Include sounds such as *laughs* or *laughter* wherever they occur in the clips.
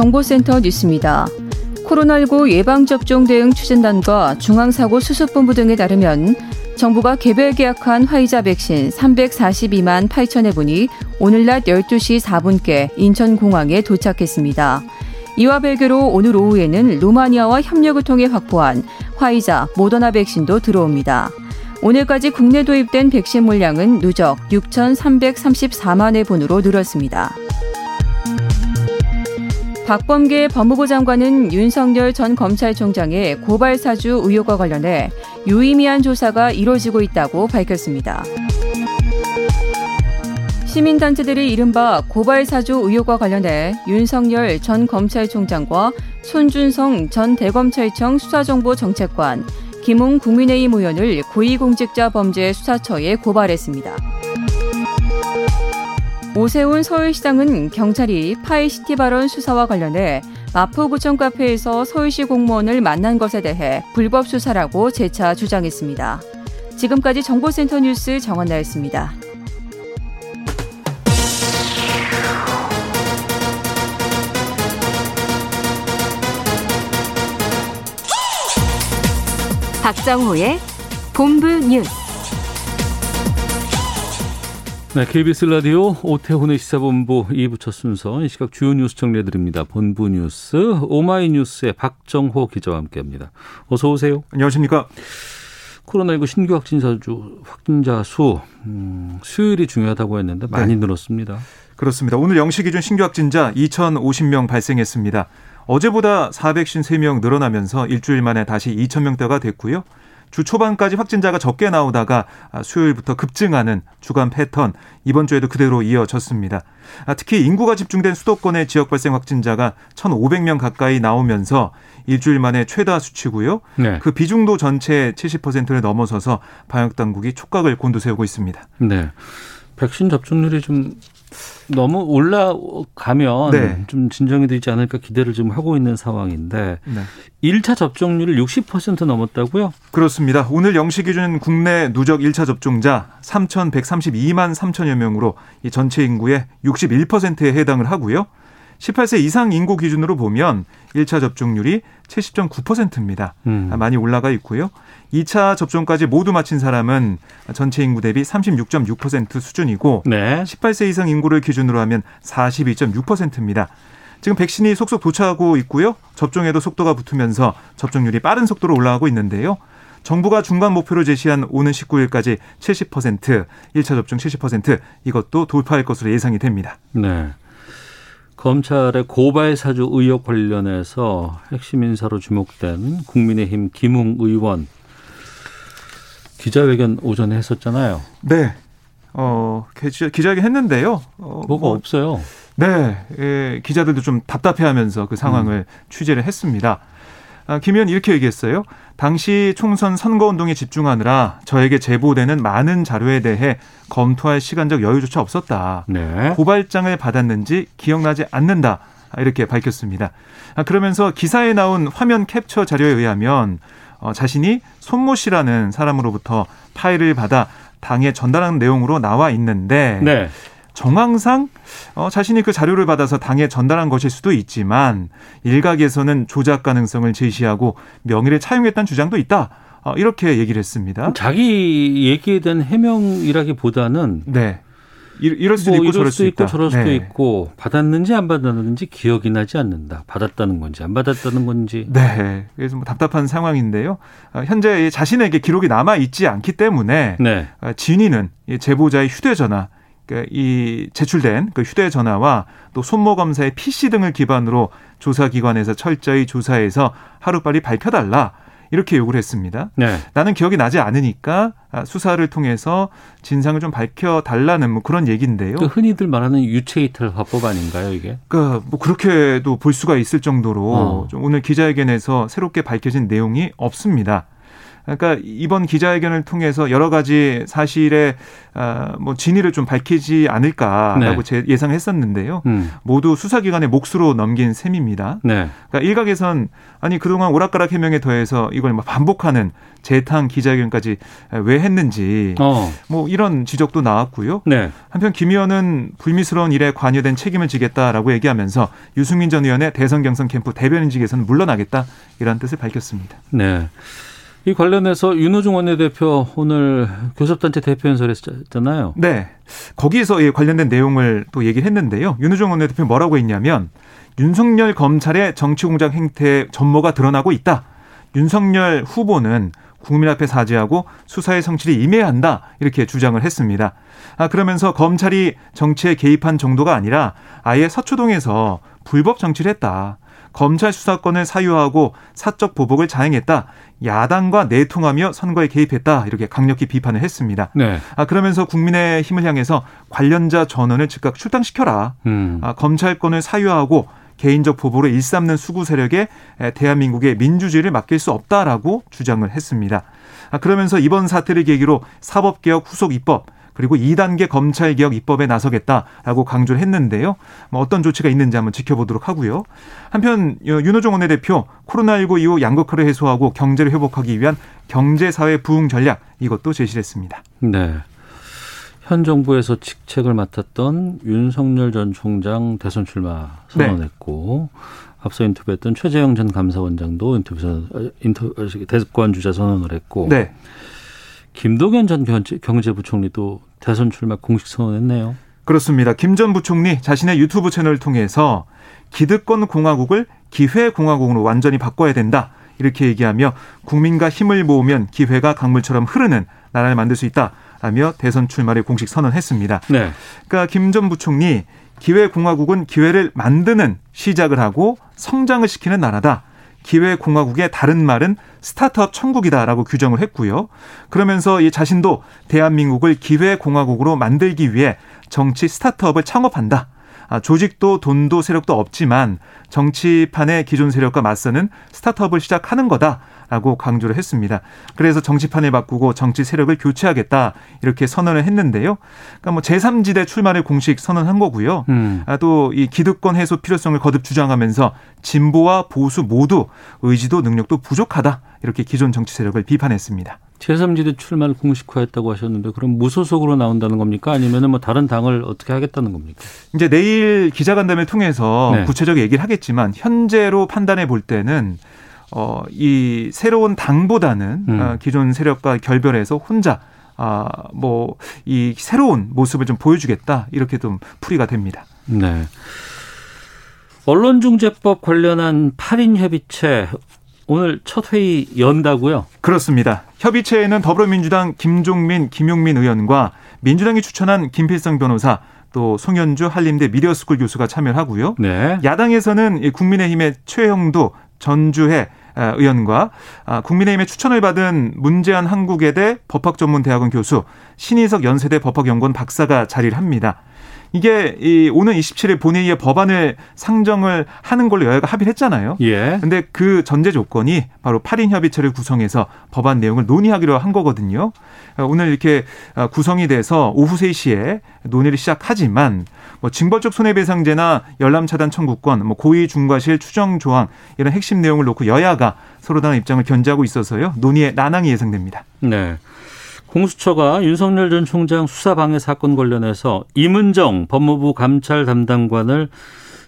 정보센터 뉴스입니다. 코로나19 예방접종 대응 추진단과 중앙사고수습본부 등에 따르면 정부가 개별 계약한 화이자 백신 342만 8천여 분이 오늘 낮 12시 4분께 인천공항에 도착했습니다. 이와 별개로 오늘 오후에는 루마니아와 협력을 통해 확보한 화이자, 모더나 백신도 들어옵니다. 오늘까지 국내 도입된 백신 물량은 누적 6,334만 회 분으로 늘었습니다. 박범계 법무부 장관은 윤석열 전 검찰총장의 고발 사주 의혹과 관련해 유의미한 조사가 이뤄지고 있다고 밝혔습니다. 시민단체들이 이른바 고발 사주 의혹과 관련해 윤석열 전 검찰총장과 손준성 전 대검찰청 수사정보정책관, 김웅 국민의힘 의원을 고위공직자 범죄 수사처에 고발했습니다. 오세훈 서울시장은 경찰이 파이시티 발언 수사와 관련해 마포구청 카페에서 서울시 공무원을 만난 것에 대해 불법 수사라고 재차 주장했습니다. 지금까지 정보센터 뉴스 정원나였습니다. 박정호의 본부 뉴스. 네, KBS 라디오 오태훈의 시사본부 2부 첫 순서 이 시각 주요 뉴스 정리해드립니다. 본부 뉴스 오마이뉴스의 박정호 기자와 함께합니다. 어서 오세요. 안녕하십니까. 코로나19 신규 확진자 수 확진자 수 음, 수요일이 중요하다고 했는데 많이 네. 늘었습니다. 그렇습니다. 오늘 영시 기준 신규 확진자 2,050명 발생했습니다. 어제보다 453명 늘어나면서 일주일 만에 다시 2,000명대가 됐고요. 주 초반까지 확진자가 적게 나오다가 수요일부터 급증하는 주간 패턴 이번 주에도 그대로 이어졌습니다. 아, 특히 인구가 집중된 수도권의 지역 발생 확진자가 1,500명 가까이 나오면서 일주일 만에 최다 수치고요. 네. 그 비중도 전체 70%를 넘어서서 방역 당국이 촉각을 곤두세우고 있습니다. 네. 백신 접종률이 좀 너무 올라가면 네. 좀 진정이 되지 않을까 기대를 좀 하고 있는 상황인데 네. 1차 접종률을 60% 넘었다고요? 그렇습니다. 오늘 영시 기준 국내 누적 1차 접종자 3,132만 3천여 명으로 이 전체 인구의 61%에 해당을 하고요. 18세 이상 인구 기준으로 보면 1차 접종률이 70.9%입니다. 음. 많이 올라가 있고요. 2차 접종까지 모두 마친 사람은 전체 인구 대비 36.6% 수준이고 네. 18세 이상 인구를 기준으로 하면 42.6%입니다. 지금 백신이 속속 도착하고 있고요. 접종에도 속도가 붙으면서 접종률이 빠른 속도로 올라가고 있는데요. 정부가 중간 목표로 제시한 오는 19일까지 70%, 1차 접종 70% 이것도 돌파할 것으로 예상이 됩니다. 네. 검찰의 고발 사주 의혹 관련해서 핵심 인사로 주목된 국민의힘 김웅 의원 기자회견 오전에 했었잖아요. 네. 어, 기자회견 했는데요. 어, 뭐가 뭐, 없어요. 네. 예, 기자들도 좀 답답해 하면서 그 상황을 음. 취재를 했습니다. 아, 김 의원 이렇게 얘기했어요. 당시 총선 선거운동에 집중하느라 저에게 제보되는 많은 자료에 대해 검토할 시간적 여유조차 없었다. 네. 고발장을 받았는지 기억나지 않는다. 이렇게 밝혔습니다. 아, 그러면서 기사에 나온 화면 캡처 자료에 의하면 어, 자신이 손모 씨라는 사람으로부터 파일을 받아 당에 전달한 내용으로 나와 있는데 네. 정황상 어, 자신이 그 자료를 받아서 당에 전달한 것일 수도 있지만 일각에서는 조작 가능성을 제시하고 명의를 차용했다는 주장도 있다. 어, 이렇게 얘기를 했습니다. 자기 얘기에 대한 해명이라기보다는 네. 이럴 수도 뭐 있고 저럴 수도 있고 저럴 수도 네. 있고 받았는지 안 받았는지 기억이 나지 않는다. 받았다는 건지 안 받았다는 건지. *laughs* 네. 그래서 뭐 답답한 상황인데요. 아, 현재 자신에게 기록이 남아 있지 않기 때문에 네. 아, 진위는 제보자의 휴대전화 그러니까 이 제출된 그 휴대전화와 또 손모 검사의 PC 등을 기반으로 조사기관에서 철저히 조사해서 하루빨리 밝혀달라. 이렇게 요구를 했습니다. 네. 나는 기억이 나지 않으니까 아, 수사를 통해서 진상을 좀 밝혀 달라는 뭐 그런 얘기인데요. 그 흔히들 말하는 유체이탈 화법 아닌가요, 이게? 그러니까 뭐 그렇게도 볼 수가 있을 정도로 어. 좀 오늘 기자회견에서 새롭게 밝혀진 내용이 없습니다. 그러니까 이번 기자회견을 통해서 여러 가지 사실의 아, 뭐 진위를 좀 밝히지 않을까라고 네. 예상했었는데요. 음. 모두 수사기관의 몫으로 넘긴 셈입니다. 네. 그러니까 일각에선 아니 그동안 오락가락 해명에 더해서 이걸 막 반복하는 재탕 기자회견까지 왜 했는지 어. 뭐 이런 지적도 나왔고요. 네. 한편 김 의원은 불미스러운 일에 관여된 책임을 지겠다라고 얘기하면서 유승민 전 의원의 대선 경선 캠프 대변인직에서는 물러나겠다 이런 뜻을 밝혔습니다. 네. 이 관련해서 윤호중 원내대표 오늘 교섭단체 대표 연설을 했잖아요. 네. 거기에서 이 관련된 내용을 또 얘기를 했는데요. 윤호중 원내대표 뭐라고 했냐면 윤석열 검찰의 정치공작 행태에 전모가 드러나고 있다. 윤석열 후보는 국민 앞에 사죄하고 수사의 성실히 임해야 한다. 이렇게 주장을 했습니다. 아, 그러면서 검찰이 정치에 개입한 정도가 아니라 아예 서초동에서 불법 정치를 했다. 검찰 수사권을 사유하고 사적 보복을 자행했다. 야당과 내통하며 선거에 개입했다. 이렇게 강력히 비판을 했습니다. 네. 아, 그러면서 국민의 힘을 향해서 관련자 전원을 즉각 출당시켜라. 음. 아, 검찰권을 사유하고 개인적 보복으로 일삼는 수구 세력에 대한민국의 민주주의를 맡길 수 없다라고 주장을 했습니다. 아, 그러면서 이번 사태를 계기로 사법개혁 후속 입법 그리고 2단계 검찰 개혁 입법에 나서겠다라고 강조를 했는데요. 뭐 어떤 조치가 있는지 한번 지켜보도록 하고요. 한편 윤호중 원내대표 코로나19 이후 양극화를 해소하고 경제를 회복하기 위한 경제사회 부흥 전략 이것도 제시를 했습니다. 네. 현 정부에서 직책을 맡았던 윤석열 전 총장 대선 출마 선언했고 네. 앞서 인터뷰했던 최재형 전 감사원장도 인터뷰 인터 대권 주자 선언을 했고 네. 김동연 전 경제부총리도 대선 출마 공식 선언했네요. 그렇습니다. 김 전 부총리 자신의 유튜브 채널을 통해서 기득권 공화국을 기회 공화국으로 완전히 바꿔야 된다. 이렇게 얘기하며 국민과 힘을 모으면 기회가 강물처럼 흐르는 나라를 만들 수 있다. 라며 대선 출마를 공식 선언했습니다. 네. 그러니까 김 전 부총리 기회 공화국은 기회를 만드는 시작을 하고 성장을 시키는 나라다. 기회 공화국의 다른 말은 스타트업 천국이다라고 규정을 했고요. 그러면서 이 자신도 대한민국을 기회 공화국으로 만들기 위해 정치 스타트업을 창업한다. 아, 조직도 돈도 세력도 없지만 정치판의 기존 세력과 맞서는 스타트업을 시작하는 거다라고 강조를 했습니다. 그래서 정치판을 바꾸고 정치 세력을 교체하겠다 이렇게 선언을 했는데요. 그러니까 뭐 제3지대 출마를 공식 선언한 거고요. 음. 아, 또이 기득권 해소 필요성을 거듭 주장하면서 진보와 보수 모두 의지도 능력도 부족하다 이렇게 기존 정치 세력을 비판했습니다. 제3지대 출마를 공식화했다고 하셨는데 그럼 무소속으로 나온다는 겁니까? 아니면 뭐 다른 당을 어떻게 하겠다는 겁니까? 이제 내일 기자간담회를 통해서 네. 구체적 얘기를 하겠지만 현재로 판단해 볼 때는 어, 이 새로운 당보다는 음. 어, 기존 세력과 결별해서 혼자 아, 뭐, 이 새로운 모습을 좀 보여주겠다. 이렇게 좀 풀이가 됩니다. 네. 언론중재법 관련한 8인 협의체 오늘 첫 회의 연다고요? 그렇습니다. 협의체에는 더불어민주당 김종민, 김용민 의원과 민주당이 추천한 김필성 변호사 또 송현주 한림대 미디어스쿨 교수가 참여하고요. 네. 야당에서는 국민의힘의 최영도 전주혜 의원과 아, 국민의힘의 추천을 받은 문재한 한국외대 법학전문대학원 교수 신희석 연세대 법학연구원 박사가 자리를 합니다. 이게 이 오는 27일 본회의에 법안을 상정을 하는 걸로 여야가 합의를 했잖아요. 예. 근데 그 전제 조건이 바로 8인 협의체를 구성해서 법안 내용을 논의하기로 한 거거든요. 오늘 이렇게 구성이 돼서 오후 3시에 논의를 시작하지만 뭐 징벌적 손해배상제나 열람 차단 청구권, 뭐 고의 중과실 추정 조항 이런 핵심 내용을 놓고 여야가 서로 다른 입장을 견지하고 있어서요. 논의에 난항이 예상됩니다. 네. 공수처가 윤석열 전 총장 수사방해 사건 관련해서 이문정 법무부 감찰 담당관을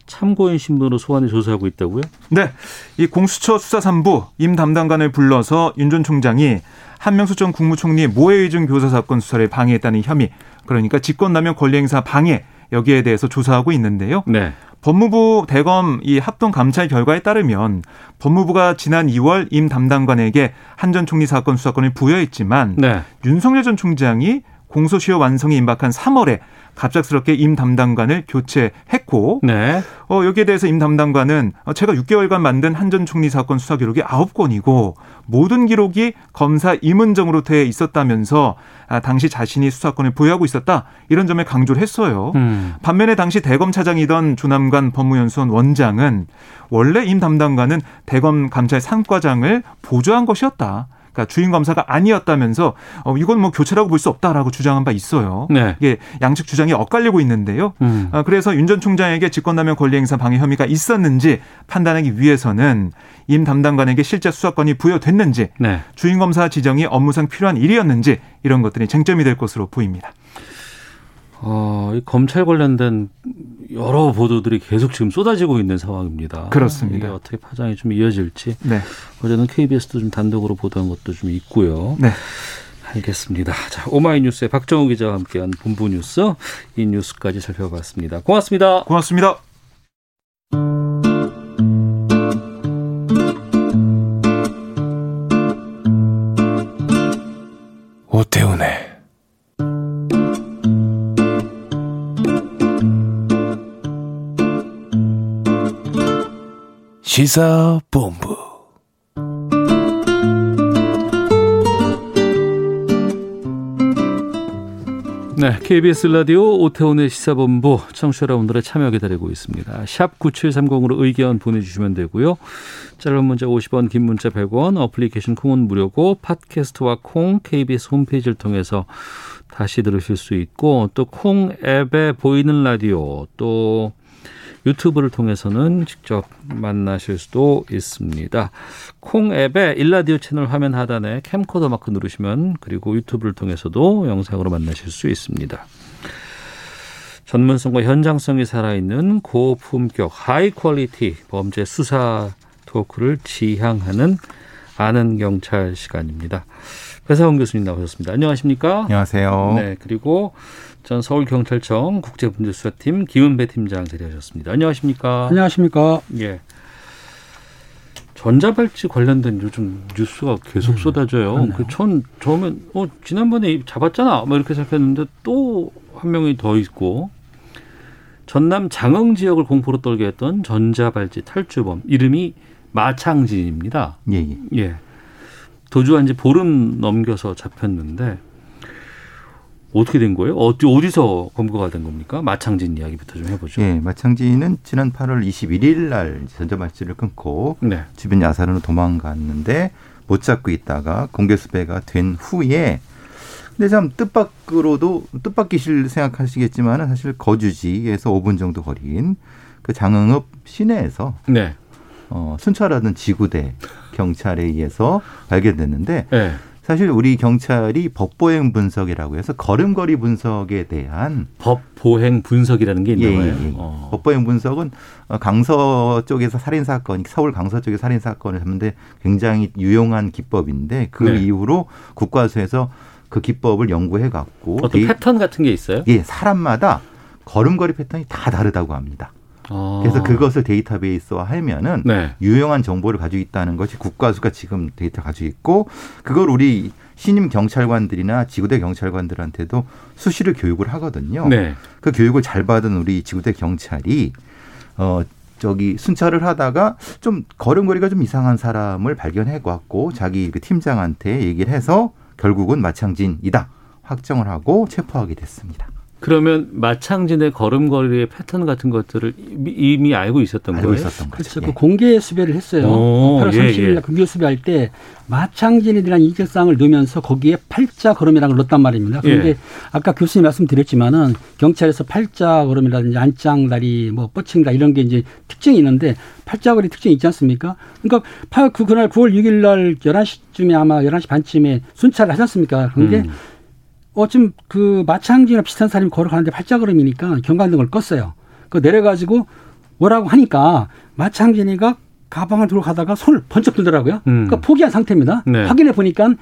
참고인 신분으로 소환해 조사하고 있다고요? 네. 이 공수처 수사 3부 임 담당관을 불러서 윤 전 총장이 한명수 전 국무총리 모해의증 교사 사건 수사를 방해했다는 혐의, 그러니까 직권남용 권리행사 방해 여기에 대해서 조사하고 있는데요. 네. 법무부 대검 이 합동 감찰 결과에 따르면 법무부가 지난 2월 임 담당관에게 한 전 총리 사건 수사권을 부여했지만 네. 윤석열 전 총장이 공소시효 완성이 임박한 3월에 갑작스럽게 임 담당관을 교체했고 네. 어, 여기에 대해서 임 담당관은 어, 제가 6개월간 만든 한전 총리 사건 수사 기록이 9건이고 모든 기록이 검사 임은정으로 돼 있었다면서 아, 당시 자신이 수사권을 보유하고 있었다 이런 점을 강조를 했어요. 음. 반면에 당시 대검 차장이던 조남관 법무연수원 원장은 원래 임 담당관은 대검 감찰 상과장을 보조한 것이었다. 그러니까 주인 검사가 아니었다면서 어, 이건 뭐 교체라고 볼 수 없다라고 주장한 바 있어요. 네. 이게 양측 주장이 엇갈리고 있는데요. 음. 어, 그래서 윤 전 총장에게 직권남용 권리행사 방해 혐의가 있었는지 판단하기 위해서는 임 담당관에게 실제 수사권이 부여됐는지 네. 주인 검사 지정이 업무상 필요한 일이었는지 이런 것들이 쟁점이 될 것으로 보입니다. 어, 검찰 관련된 여러 보도들이 계속 지금 쏟아지고 있는 상황입니다. 그렇습니다. 이게 어떻게 파장이 좀 이어질지. 네. 어제는 KBS도 좀 단독으로 보도한 것도 좀 있고요. 네. 알겠습니다. 자, 오마이뉴스의 박정우 기자와 함께한 본부 뉴스 이 뉴스까지 살펴봤습니다. 고맙습니다. 고맙습니다. 시사본부 네, KBS 라디오 오태훈의 시사본부 청취자 여러분들의 참여 기다리고 있습니다. 샵 9730으로 의견 보내주시면 되고요. 짧은 문자 50원, 긴 문자 100원, 어플리케이션 콩은 무료고 팟캐스트와 콩 KBS 홈페이지를 통해서 다시 들으실 수 있고 또 콩 앱에 보이는 라디오 또 유튜브를 통해서는 직접 만나실 수도 있습니다. 콩 앱의 1라디오 채널 화면 하단에 캠코더 마크 누르시면 그리고 유튜브를 통해서도 영상으로 만나실 수 있습니다. 전문성과 현장성이 살아있는 고품격 high quality 범죄 수사 토크를 지향하는 아는 경찰 시간입니다. 회사원 교수님 나오셨습니다. 안녕하십니까? 안녕하세요. 네, 그리고 전 서울경찰청 국제문제수사팀 김은배 팀장 자리하셨습니다. 안녕하십니까? 안녕하십니까? 예. 전자발찌 관련된 요즘 뉴스가 계속 음, 쏟아져요. 그전 처음엔 어 지난번에 잡았잖아. 뭐 이렇게 생각했는데 또 한 명이 더 있고 전남 장흥 지역을 공포로 떨게 했던 전자발찌 탈주범 이름이 마창진입니다. 예, 예. 예. 도주한 지 보름 넘겨서 잡혔는데 어떻게 된 거예요? 어디 어디서 검거가 된 겁니까? 마창진 이야기부터 좀 해보죠. 예, 마창진은 지난 8월 21일 날 전자발찌를 끊고 네. 주변 야산으로 도망갔는데 못 잡고 있다가 공개 수배가 된 후에 근데 참 뜻밖으로도 뜻밖이실 생각하시겠지만은 사실 거주지에서 5분 정도 거리인 그 장흥읍 시내에서 네. 어, 순찰하던 지구대 경찰에 의해서 발견됐는데 네. 사실 우리 경찰이 법보행 분석이라고 해서 걸음걸이 분석에 대한 법보행 분석이라는 게 있는 예. 예, 예. 어. 법보행 분석은 강서 쪽에서 살인 사건, 서울 강서 쪽에 살인 사건을 잡는데 굉장히 유용한 기법인데 그 네. 이후로 국과수에서 그 기법을 연구해 갖고 어떤 패턴 같은 게 있어요? 예, 사람마다 걸음걸이 패턴이 다 다르다고 합니다. 아. 그래서 그것을 데이터베이스화 하면은 네. 유용한 정보를 가지고 있다는 것이 국가수가 지금 데이터 가지고 있고 그걸 우리 신임 경찰관들이나 지구대 경찰관들한테도 수시로 교육을 하거든요. 네. 그 교육을 잘 받은 우리 지구대 경찰이 어 저기 순찰을 하다가 좀 걸음걸이가 좀 이상한 사람을 발견해 갖고 자기 그 팀장한테 얘기를 해서 결국은 마창진이다 확정을 하고 체포하게 됐습니다. 그러면 마창진의 걸음걸이의 패턴 같은 것들을 이미 알고 있었던 알고 거예요? 있었던 거죠. 그렇죠. 그 예. 공개 수배를 했어요. 오, 8월 30일 날 예, 예. 공개 수배할 때 마창진에 대한 인적사항을 넣으면서 거기에 팔자 걸음이라는 걸 넣었단 말입니다. 그런데 예. 아까 교수님 말씀드렸지만은 경찰에서 팔자 걸음이라든지 안짱 다리, 뭐 뻗칭다 이런 게 이제 특징이 있는데 팔자 걸이 특징이 있지 않습니까? 그러니까 그 그날 9월 6일 날 11시쯤에 아마 11시 반쯤에 순찰을 하지 않습니까? 그런데 음. 어, 지금 그 마창진이랑 비슷한 사람이 걸어가는데 팔자걸음이니까 경관등을 껐어요. 그 내려가지고 뭐라고 하니까 마창진이가 가방을 들고 가다가 손을 번쩍 들더라고요. 음. 그러니까 포기한 상태입니다. 네. 확인해 보니까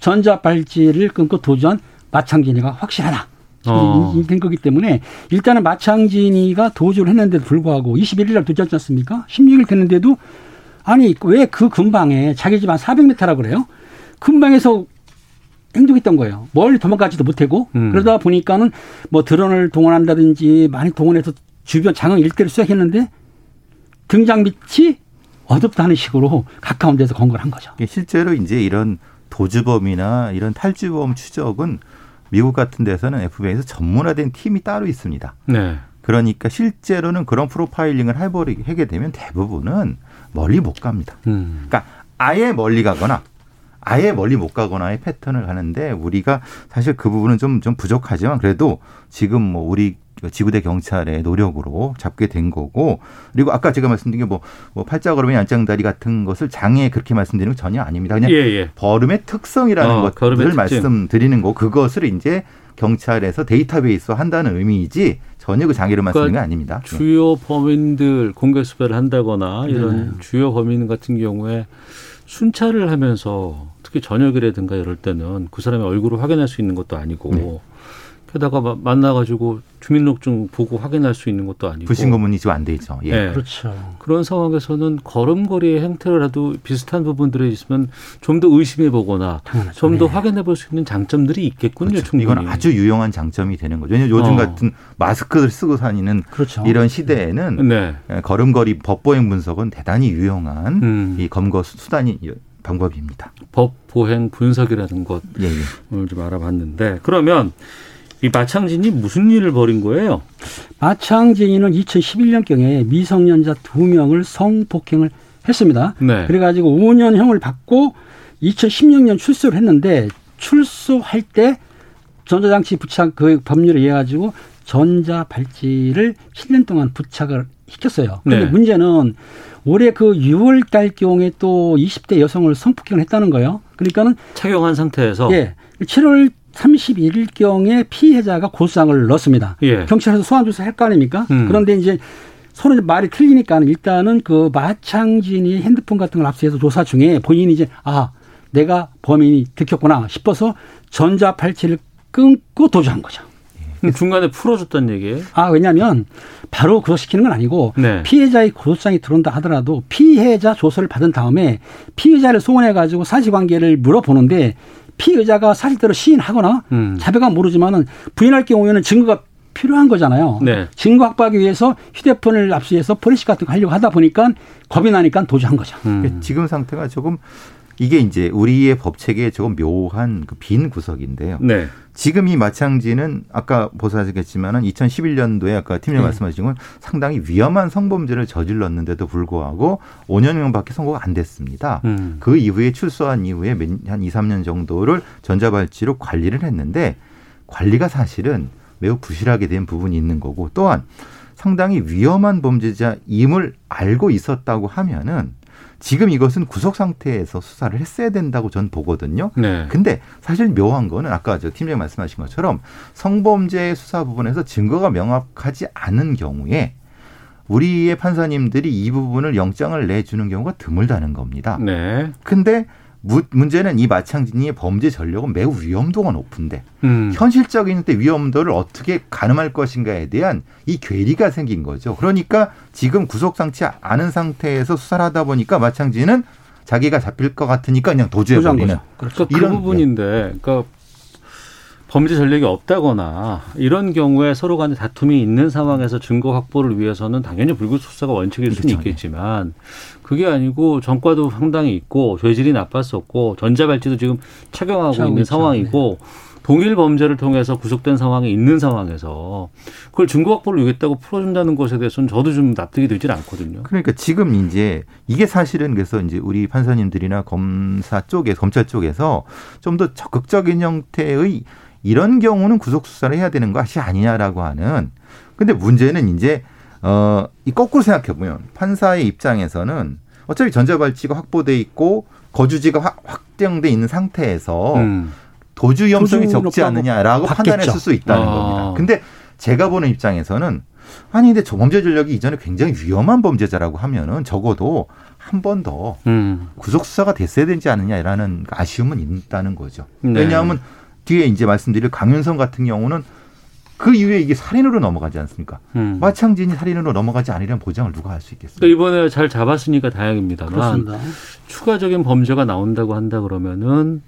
전자발찌를 끊고 도주한 마창진이가 확실하다. 어. 된 거기 때문에 일단은 마창진이가 도주를 했는데도 불구하고 21일 날 도주했지 않습니까? 16일 됐는데도 아니 왜 그 근방에 자기 집한 400m라 그래요? 근방에서 행동했던 거예요. 멀리 도망가지도 못하고 음. 그러다 보니까는 뭐 드론을 동원한다든지 많이 동원해서 주변 장흥 일대를 수색했는데 등장 밑이 어둡다는 식으로 가까운 데서 건걸 한 거죠. 실제로 이제 이런 도주범이나 이런 탈주범 추적은 미국 같은 데서는 FBI에서 전문화된 팀이 따로 있습니다. 네. 그러니까 실제로는 그런 프로파일링을 해버리게 하게 되면 대부분은 멀리 못 갑니다. 음. 그러니까 아예 멀리 가거나 아예 멀리 못 가거나의 패턴을 하는데 우리가 사실 그 부분은 좀, 좀 부족하지만 그래도 지금 뭐 우리 지구대 경찰의 노력으로 잡게 된 거고 그리고 아까 제가 말씀드린 게뭐 뭐 팔자 걸음이 안장다리 같은 것을 장애 그렇게 말씀드리는 건 전혀 아닙니다. 그냥 예, 예. 걸음의 특성이라는 어, 것을 말씀드리는 거 그것을 이제 경찰에서 데이터베이스 한다는 의미이지 전혀 그 장애를 말씀드리는 그러니까 게 아닙니다. 주요 범인들 공개 수배를 한다거나 이런 네. 주요 범인 같은 경우에 순찰을 하면서 특히 저녁이라든가 이럴 때는 그 사람의 얼굴을 확인할 수 있는 것도 아니고 네. 게다가 만나가지고 주민등록증 보고 확인할 수 있는 것도 아니고 불신검문이 지금 안 돼 있죠. 예. 네. 그렇죠. 그런 상황에서는 걸음걸이의 행태라도 비슷한 부분들이 있으면 좀 더 의심해 보거나 좀더 네. 확인해 볼 수 있는 장점들이 있겠군요. 그렇죠. 충분히. 이건 아주 유용한 장점이 되는 거죠. 왜냐하면 요즘 어. 같은 마스크를 쓰고 다니는 그렇죠. 이런 시대에는 네. 예, 걸음걸이 법보행 분석은 대단히 유용한 음. 이 검거 수단이 방법입니다. 법 보행 분석이라는 것 예, 예. 오늘 좀 알아봤는데 그러면 이 마창진이 무슨 일을 벌인 거예요? 마창진이는 2011년경에 미성년자 두 명을 성폭행을 했습니다. 네. 그래가지고 5년형을 받고 2016년 출소를 했는데 출소할 때 전자장치 부착 그 법률에 의해 가지고 전자 발찌를 7년 동안 부착을 시켰어요. 그런데 네. 문제는 올해 그 6월 달 경에 또 20대 여성을 성폭행을 했다는 거예요. 그러니까는 착용한 상태에서 예. 7월 31일경에 피해자가 고소장을 넣었습니다. 예. 경찰에서 소환 조사 할 거 아닙니까? 음. 그런데 이제 서로 말이 틀리니까 일단은 그 마창진이 핸드폰 같은 걸 압수해서 조사 중에 본인이 이제 아 내가 범인이 들켰구나 싶어서 전자 팔찌를 끊고 도주한 거죠. 중간에 풀어줬다는 얘기예요? 아 왜냐하면 바로 구속시키는 건 아니고 네. 피해자의 고소장이 들어온다 하더라도 피해자 조서를 받은 다음에 피해자를 소환해 가지고 사실관계를 물어보는데 피의자가 사실대로 시인하거나 음. 자백은 모르지만은 부인할 경우에는 증거가 필요한 거잖아요. 네. 증거 확보하기 위해서 휴대폰을 압수해서 포렌식 같은 거 하려고 하다 보니까 겁이 나니까 도주한 거죠. 음. 지금 상태가 조금 이게 이제 우리의 법 체계에 조금 묘한 그 빈 구석인데요. 네. 지금 이 마창지는 아까 보사하셨겠지만은 2011년도에 아까 팀장 네. 말씀하신 건 상당히 위험한 성범죄를 저질렀는데도 불구하고 5년형밖에 선고가 안 됐습니다. 음. 그 이후에 출소한 이후에 한 2, 3년 정도를 전자발찌로 관리를 했는데 관리가 사실은 매우 부실하게 된 부분이 있는 거고 또한 상당히 위험한 범죄자임을 알고 있었다고 하면은 지금 이것은 구속 상태에서 수사를 했어야 된다고 전 보거든요. 네. 근데 사실 묘한 거는 아까 저 팀장님 말씀하신 것처럼 성범죄 수사 부분에서 증거가 명확하지 않은 경우에 우리의 판사님들이 이 부분을 영장을 내주는 경우가 드물다는 겁니다. 네. 근데 문제는 이 마창진이의 범죄 전력은 매우 위험도가 높은데 음. 현실적인 때 위험도를 어떻게 가늠할 것인가에 대한 이 괴리가 생긴 거죠. 그러니까 지금 구속 상치 않은 상태에서 수사를 하다 보니까 마창진은 자기가 잡힐 것 같으니까 그냥 도주해 버리는 그러니까 그 이런 그 부분인데 그러니까 범죄 전력이 없다거나 이런 경우에 서로 간에 다툼이 있는 상황에서 증거 확보를 위해서는 당연히 불구속 수사가 원칙일 수는 그렇죠. 있겠지만 그게 아니고 전과도 상당히 있고 죄질이 나빴었고 전자발찌도 지금 착용하고 있는 상황이고 네. 동일 범죄를 통해서 구속된 상황에 있는 상황에서 그걸 증거 확보를 위했다고 풀어준다는 것에 대해서는 저도 좀 납득이 되질 않거든요. 그러니까 지금 이제 이게 사실은 그래서 이제 우리 판사님들이나 검사 쪽에 검찰 쪽에서 좀 더 적극적인 형태의 이런 경우는 구속 수사를 해야 되는 것이 아니냐라고 하는. 근데 문제는 이제 어, 이 거꾸로 생각해 보면 판사의 입장에서는 어차피 전자발찌가 확보돼 있고 거주지가 확, 확정돼 있는 상태에서 음. 도주 위험성이 적지 않느냐라고 판단했을 수 있다는 아. 겁니다. 근데 제가 보는 입장에서는 아니 근데 저 범죄 전력이 이전에 굉장히 위험한 범죄자라고 하면은 적어도 한 번더 음. 구속 수사가 됐어야 되지 않느냐라는 아쉬움은 있다는 거죠. 네. 왜냐하면 뒤에 이제 말씀드릴 강윤성 같은 경우는 그 이후에 이게 살인으로 넘어가지 않습니까? 음. 마창진이 살인으로 넘어가지 않으려는 보장을 누가 할 수 있겠습니까? 그러니까 이번에 잘 잡았으니까 다행입니다만 그렇습니다. 추가적인 범죄가 나온다고 한다 그러면은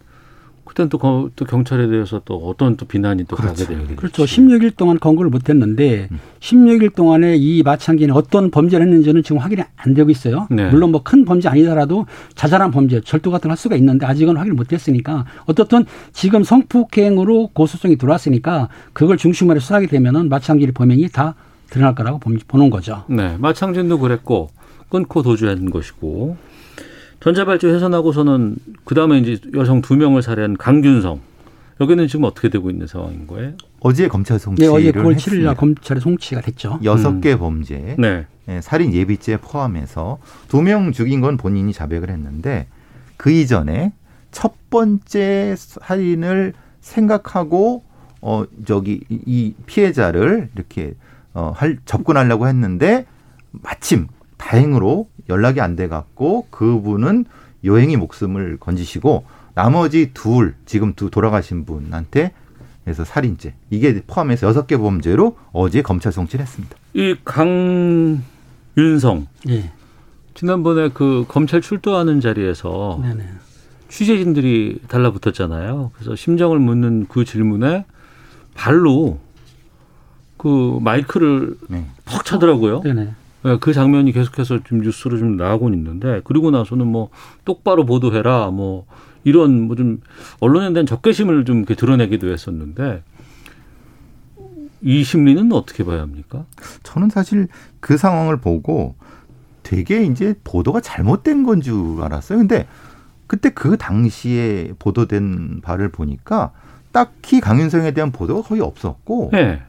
그때는 또, 또 경찰에 대해서 또 어떤 또 비난이 또 그렇죠. 가게 되요 그렇죠. 16일 동안 검거를 못했는데 음. 16일 동안에 이 마창기는 어떤 범죄를 했는지는 지금 확인이 안 되고 있어요. 네. 물론 뭐 큰 범죄 아니더라도 자잘한 범죄, 절도 같은 걸할 수가 있는데 아직은 확인을 못했으니까 어떻든 지금 성폭행으로 고소성이 들어왔으니까 그걸 중심으로 수사하게 되면은 마창기의 범행이 다 드러날 거라고 보는 거죠. 네, 마창진도 그랬고 끊고 도주한 것이고 전자발찌 훼손하고서는 그 다음에 이제 여성 두 명을 살해한 강균성 여기는 지금 어떻게 되고 있는 상황인 거예요? 어제 검찰 송치를 네, 어제 9월 7일 날 검찰에 송치가 됐죠. 여섯 개 음. 범죄, 네. 네, 살인 예비죄 포함해서 두 명 죽인 건 본인이 자백을 했는데 그 이전에 첫 번째 살인을 생각하고 어 저기 이 피해자를 이렇게 어할 접근하려고 했는데 마침 다행으로 연락이 안 돼 갖고 그분은 여행이 목숨을 건지시고 나머지 둘 지금 두 돌아가신 분한테 그래서 살인죄 이게 포함해서 여섯 개 범죄로 어제 검찰 송치했습니다. 이 강윤성 예. 지난번에 그 검찰 출두하는 자리에서 네네. 취재진들이 달라붙었잖아요. 그래서 심정을 묻는 그 질문에 발로 그 마이크를 네. 퍽 차더라고요. 네네. 예, 그 장면이 계속해서 지금 뉴스로 좀 나오고 있는데 그리고 나서는 뭐 똑바로 보도해라 뭐 이런 뭐 좀 언론에 대한 적개심을 좀 이렇게 드러내기도 했었는데 이 심리는 어떻게 봐야 합니까? 저는 사실 그 상황을 보고 되게 이제 보도가 잘못된 건 줄 알았어요. 근데 그때 그 당시에 보도된 바를 보니까 딱히 강윤성에 대한 보도가 거의 없었고 네.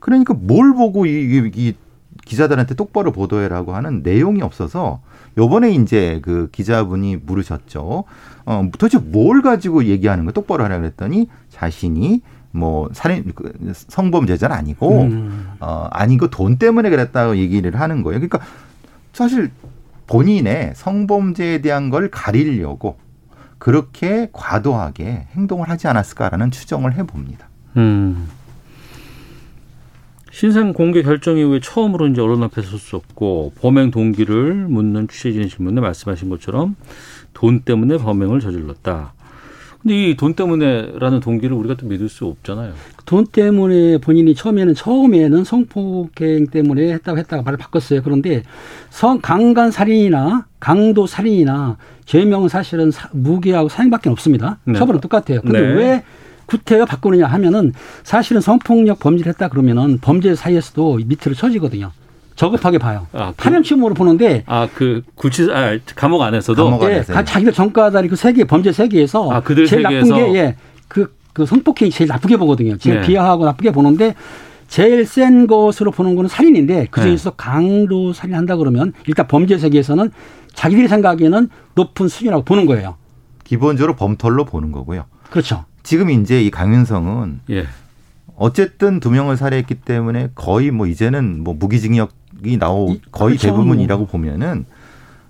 그러니까 뭘 보고 이, 이, 이 기자들한테 똑바로 보도해라고 하는 내용이 없어서 요번에 이제 그 기자분이 물으셨죠. 어, 도대체 뭘 가지고 얘기하는 거 똑바로 하라 그랬더니 자신이 뭐 살인 그 성범죄자는 아니고 음. 어 아니고 돈 때문에 그랬다고 얘기를 하는 거예요. 그러니까 사실 본인의 성범죄에 대한 걸 가리려고 그렇게 과도하게 행동을 하지 않았을까라는 추정을 해봅니다. 음. 신상 공개 결정 이후에 처음으로 이제 언론 앞에 섰었고 범행 동기를 묻는 취재진 질문에 말씀하신 것처럼 돈 때문에 범행을 저질렀다. 근데 이 돈 때문에라는 동기를 우리가 또 믿을 수 없잖아요. 돈 때문에 본인이 처음에는 처음에는 성폭행 때문에 했다고 했다가 말을 바꿨어요. 그런데 성 강간 살인이나 강도 살인이나 죄명은 사실은 무기하고 사형밖에 없습니다. 네. 처벌은 똑같아요. 근데 네. 왜 구태여 바꾸느냐 하면은 사실은 성폭력 범죄를 했다 그러면은 범죄 사이에서도 밑으로 쳐지거든요. 저급하게 봐요. 아, 그, 파면 취음으로 보는데 아그 구치 아 감옥 안에서도 감옥 예, 자기들 전과다리 그 세계 범죄 세계에서 아, 그들 제일 세계에서. 나쁜 게 예, 그, 그 성폭행이 제일 나쁘게 보거든요. 제일 네. 비하하고 나쁘게 보는데 제일 센 것으로 보는 거는 살인인데 그 중에서 네. 강도 살인한다 그러면 일단 범죄 세계에서는 자기들이 생각하기에는 높은 수준이라고 보는 거예요. 기본적으로 범털로 보는 거고요. 그렇죠. 지금 이제 이 강윤성은 예. 어쨌든 두 명을 살해했기 때문에 거의 뭐 이제는 뭐 무기징역이 나오 거의 그렇죠. 대부분이라고 보면은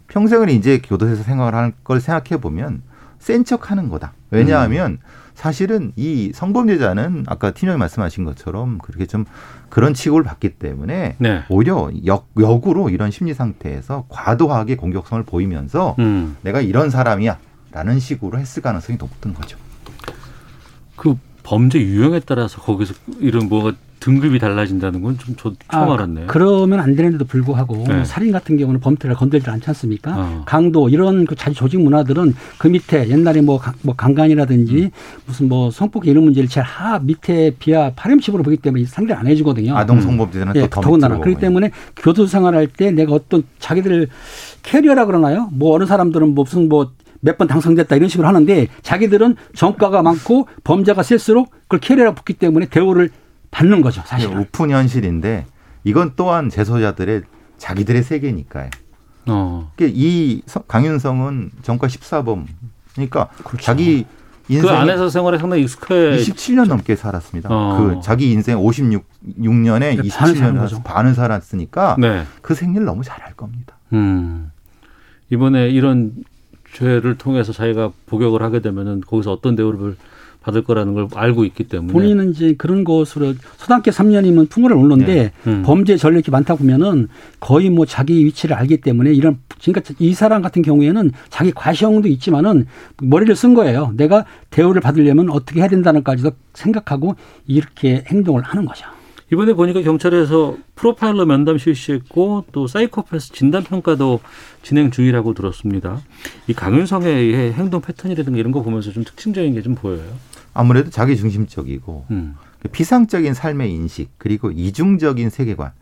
평생을 이제 교도소에서 생활을 하는 걸 생각해 보면 센 척하는 거다. 왜냐하면 음. 사실은 이 성범죄자는 아까 팀장님 말씀하신 것처럼 그렇게 좀 그런 취급을 받기 때문에 네. 오히려 역, 역으로 이런 심리 상태에서 과도하게 공격성을 보이면서 음. 내가 이런 사람이야 라는 식으로 했을 가능성이 높은 거죠. 그 범죄 유형에 따라서 거기서 이런 뭐가 등급이 달라진다는 건 좀 저 처음 아, 알았네요. 그러면 안 되는데도 불구하고 네. 살인 같은 경우는 범죄를 건들지 않지 않습니까? 어. 강도 이런 그 자기 조직 문화들은 그 밑에 옛날에 뭐, 뭐 강간이라든지 음. 무슨 뭐 성폭행 이런 문제를 제일 하 밑에 비하 파렴치범으로 보기 때문에 상대를 안 해주거든요. 아동 성범죄는 음. 예, 또 더군다나 그렇기 때문에 교도 생활할 때 내가 어떤 자기들 career라 그러나요? 뭐 어느 사람들은 무슨 뭐 몇 번 당선됐다 이런 식으로 하는데 자기들은 전과가 많고 범죄가 셀수록 그걸 career라 보기 때문에 대우를 받는 거죠. 사실. 은 오픈 현실인데 이건 또한 재소자들의 자기들의 세계니까요. 어. 그러니까 이 강윤성은 정가 14범. 그러니까 그렇죠. 자기 인생 그 안에서 생활에 상당히 익숙해 27년 넘게 살았습니다. 어. 그 자기 인생 56년에 27년 반을 살았으니까 네. 그 생리를 너무 잘알 겁니다. 음. 이번에 이런 죄를 통해서 자기가 복역을 하게 되면은 거기서 어떤 대우를 받을 거라는 걸 알고 있기 때문에 본인은 이제 그런 것으로 초등학교 3년이면 풍어를 올는데 네. 음. 범죄 전력이 많다 보면은 거의 뭐 자기 위치를 알기 때문에 이런 그러니까 이 사람 같은 경우에는 자기 과시형도 있지만은 머리를 쓴 거예요. 내가 대우를 받으려면 어떻게 해야 된다는까지도 생각하고 이렇게 행동을 하는 거죠. 이번에 보니까 경찰에서 프로파일러 면담 실시했고 또 사이코패스 진단 평가도 진행 중이라고 들었습니다. 이 강윤성의 행동 패턴이라든가 이런 거 보면서 좀 특징적인 게 좀 보여요. 아무래도 자기 중심적이고 음. 비상적인 삶의 인식 그리고 이중적인 세계관.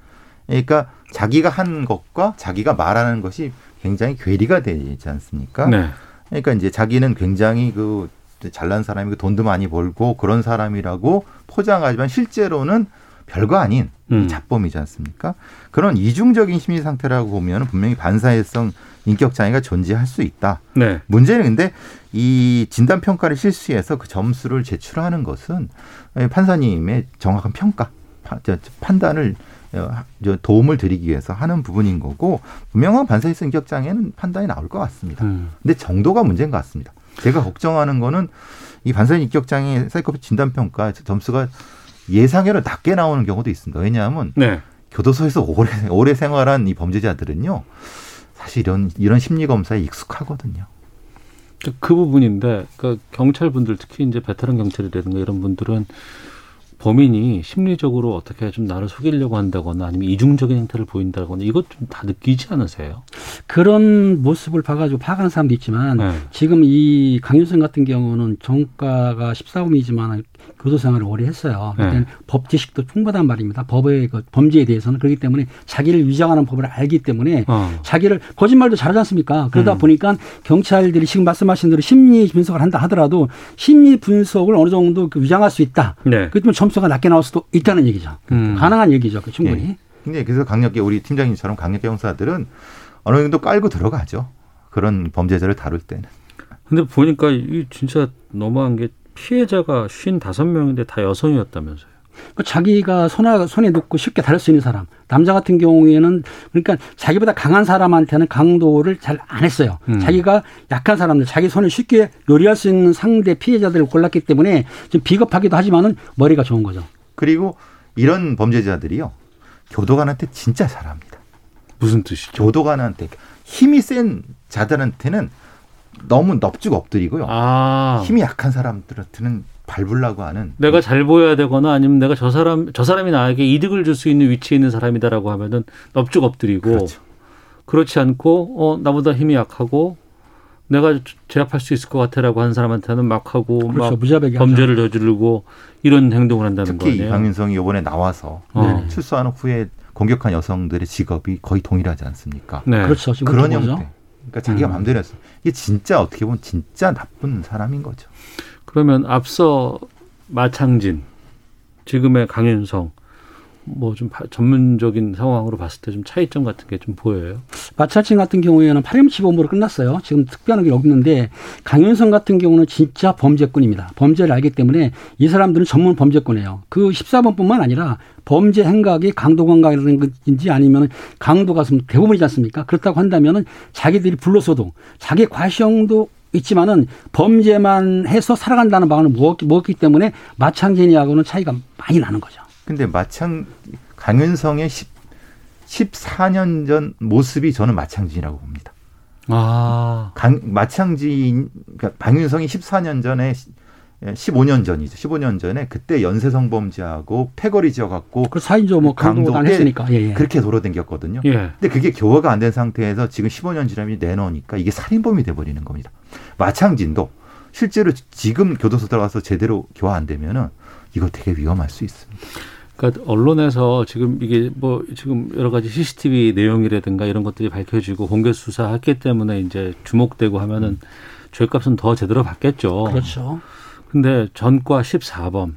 그러니까 자기가 한 것과 자기가 말하는 것이 굉장히 괴리가 되지 않습니까? 네. 그러니까 이제 자기는 굉장히 그 잘난 사람이고 돈도 많이 벌고 그런 사람이라고 포장하지만 실제로는 별거 아닌 음. 잡범이지 않습니까? 그런 이중적인 심리 상태라고 보면 분명히 반사회성 인격 장애가 존재할 수 있다. 네. 문제는 근데 이 진단 평가를 실시해서 그 점수를 제출하는 것은 판사님의 정확한 평가, 판단을 어, 도움을 드리기 위해서 하는 부분인 거고 분명한 반사회성 인격 장애는 판단이 나올 것 같습니다. 음. 근데 정도가 문제인 것 같습니다. 제가 걱정하는 거는 이 반사회 인격 장애 사이코패 진단 평가 점수가 예상외로 낮게 나오는 경우도 있습니다. 왜냐하면 네. 교도소에서 오래 오래 생활한 이 범죄자들은요. 사실 이런 이런 심리 검사에 익숙하거든요. 그 부분인데 그 경찰 분들 특히 이제 베테랑 경찰이라든가 이런 분들은 범인이 심리적으로 어떻게 좀 나를 속이려고 한다거나 아니면 이중적인 행태를 보인다거나 이것 좀 다 느끼지 않으세요? 그런 모습을 봐가지고 파악하는 사람도 있지만 네. 지금 이 강윤선 같은 경우는 정가가 14범이지만 교도 생활을 오래 했어요. 네. 법 지식도 풍부하단 말입니다. 법의 그 범죄에 대해서는 그렇기 때문에 자기를 위장하는 법을 알기 때문에 어. 자기를 거짓말도 잘하지 않습니까? 그러다 음. 보니까 경찰들이 지금 말씀하신 대로 심리 분석을 한다 하더라도 심리 분석을 어느 정도 그 위장할 수 있다. 네. 그렇지만 점수가 낮게 나올 수도 있다는 얘기죠. 음. 가능한 얘기죠. 그 충분히. 네. 근데 그래서 강력계 우리 팀장님처럼 강력계 형사들은 어느 정도 깔고 들어가죠. 그런 범죄자를 다룰 때는. 근데 보니까 이 진짜 너무한 게 피해자가 55명인데 다 여성이었다면서요. 그 자기가 손에, 손에 놓고 쉽게 다룰 수 있는 사람. 남자 같은 경우에는 그러니까 자기보다 강한 사람한테는 강도를 잘 안 했어요. 음. 자기가 약한 사람들, 자기 손에 쉽게 요리할 수 있는 상대 피해자들을 골랐기 때문에 좀 비겁하기도 하지만은 머리가 좋은 거죠. 그리고 이런 범죄자들이요. 교도관한테 진짜 잘합니다. 무슨 뜻이죠? 교도관한테 힘이 센 자들한테는 너무 넙죽 엎드리고요. 아. 힘이 약한 사람들한테는 밟으려고 하는. 내가 잘 보여야 되거나 아니면 내가 저 사람 저 사람이 나에게 이득을 줄 수 있는 위치에 있는 사람이다라고 하면은 넙죽 엎드리고 그렇죠. 그렇지 않고 어 나보다 힘이 약하고 내가 제압할 수 있을 것 같아라고 하는 사람한테는 막 하고 그렇죠. 막 범죄를 저지르고 이런 행동을 한다는 특히 거예요. 강윤성이 이번에 나와서 어. 출소하는 후에 공격한 여성들의 직업이 거의 동일하지 않습니까? 네. 그렇죠. 그런 형태. 그러니까 자기가 음. 마음대로 했어. 이게 진짜 어떻게 보면 진짜 나쁜 사람인 거죠. 그러면 앞서 마창진, 지금의 강윤성, 뭐 좀 전문적인 상황으로 봤을 때 좀 차이점 같은 게 좀 보여요. 마차친 같은 경우에는 파렴치범으로 끝났어요. 지금 특별한 게 없는데 강윤성 같은 경우는 진짜 범죄꾼입니다. 범죄를 알기 때문에 이 사람들은 전문 범죄꾼이에요. 그 14번뿐만 아니라 범죄 행각이 강도 것인지 아니면 강도가 대부분이지 않습니까? 그렇다고 한다면은 자기들이 불러서도 자기 과시형도 있지만은 범죄만 해서 살아간다는 방안을 먹었기 때문에 마창진이하고는 차이가 많이 나는 거죠. 근데 마창 강윤성의 10, 14년 전 모습이 저는 마창진이라고 봅니다. 아. 강, 마창진, 그러니까 박윤성이 14년 전에 15년 전이죠. 15년 전에 그때 연쇄성범죄하고 패거리 지어갖고 그 사인조 뭐 강도 했으니까 예, 예. 그렇게 돌아댕겼거든요. 예. 근데 그게 교화가 안 된 상태에서 지금 15년 지나면 내놓으니까 이게 살인범이 돼버리는 겁니다. 마창진도 실제로 지금 교도소 들어가서 제대로 교화 안 되면은 이거 되게 위험할 수 있습니다. 그러니까 언론에서 지금 이게 뭐 지금 여러 가지 CCTV 내용이라든가 이런 것들이 밝혀지고 공개 수사했기 때문에 이제 주목되고 하면은 음. 죄값은 더 제대로 받겠죠. 그렇죠. 근데 전과 14범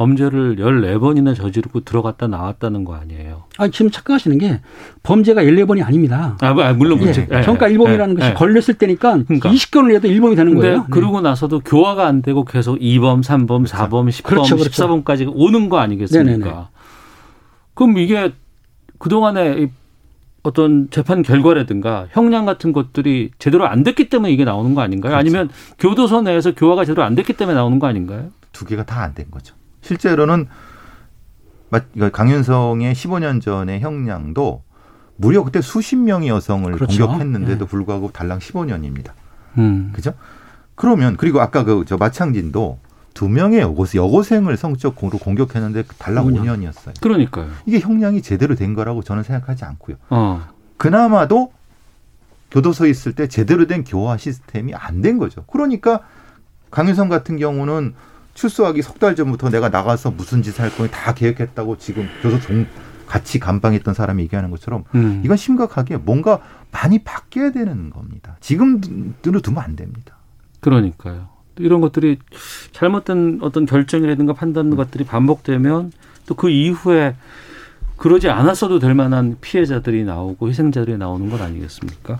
범죄를 14번이나 저지르고 들어갔다 나왔다는 거 아니에요. 아, 지금 착각하시는 게 범죄가 14번이 아닙니다. 아, 뭐, 아 물론 그렇죠. 예, 정가 1범이라는 예, 것이 예. 걸렸을 때니까 그러니까. 20건을 해도 1범이 되는 거예요. 그러고 네. 나서도 교화가 안 되고 계속 2범, 3범, 그렇죠. 4범, 10범, 그렇죠, 그렇죠. 14범까지 오는 거 아니겠습니까? 네네네. 그럼 이게 그동안에 어떤 재판 결과라든가 형량 같은 것들이 제대로 안 됐기 때문에 이게 나오는 거 아닌가요? 그렇죠. 아니면 교도소 내에서 교화가 제대로 안 됐기 때문에 나오는 거 아닌가요? 두 개가 다 안 된 거죠. 실제로는 강윤성의 15년 전의 형량도 무려 그때 수십 명의 여성을 그렇죠. 공격했는데도 네. 불구하고 달랑 15년입니다. 음. 그죠? 그러면 그리고 아까 그 저 마창진도 두 명의 여고생, 여고생을 성적으로 공격했는데 달랑 5년. 5년 이었어요. 그러니까요. 이게 형량이 제대로 된 거라고 저는 생각하지 않고요. 어. 그나마도 교도소에 있을 때 제대로 된 교화 시스템이 안 된 거죠. 그러니까 강윤성 같은 경우는 출소하기 석 달 전부터 내가 나가서 무슨 짓을 할 거니 다 계획했다고 지금 교도소 동, 같이 감방했던 사람이 얘기하는 것처럼 음. 이건 심각하게 뭔가 많이 바뀌어야 되는 겁니다. 지금대로 두면 안 됩니다. 그러니까요. 이런 것들이 잘못된 어떤 결정이라든가 판단 것들이 반복되면 또 그 이후에 그러지 않았어도 될 만한 피해자들이 나오고 희생자들이 나오는 건 아니겠습니까?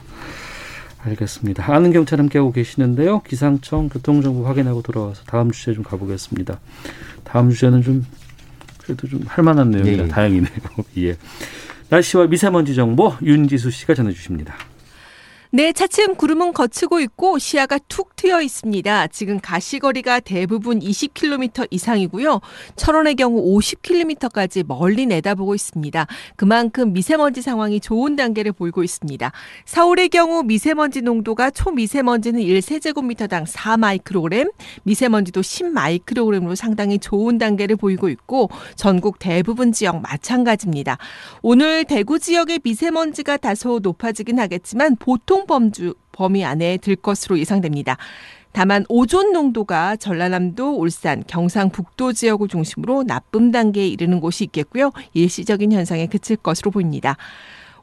알겠습니다. 아는 경찰 함께하고 계시는데요. 기상청 교통정보 확인하고 돌아와서 다음 주제 좀 가보겠습니다. 다음 주제는 좀 그래도 좀 할만한 내용이라 예. 다행이네요. *laughs* 예. 날씨와 미세먼지 정보 윤지수 씨가 전해주십니다. 네, 차츰 구름은 거치고 있고 시야가 툭 트여 있습니다. 지금 가시거리가 대부분 20km 이상이고요. 철원의 경우 50km까지 멀리 내다보고 있습니다. 그만큼 미세먼지 상황이 좋은 단계를 보이고 있습니다. 서울의 경우 미세먼지 농도가 초미세먼지는 1세제곱미터당 4마이크로그램, 미세먼지도 10마이크로그램으로 상당히 좋은 단계를 보이고 있고 전국 대부분 지역 마찬가지입니다. 오늘 대구 지역의 미세먼지가 다소 높아지긴 하겠지만 보통 보통 범주 범위 안에 들 것으로 예상됩니다. 다만 오존 농도가 전라남도, 울산, 경상북도 지역을 중심으로 나쁨 단계에 이르는 곳이 있겠고요. 일시적인 현상에 그칠 것으로 보입니다.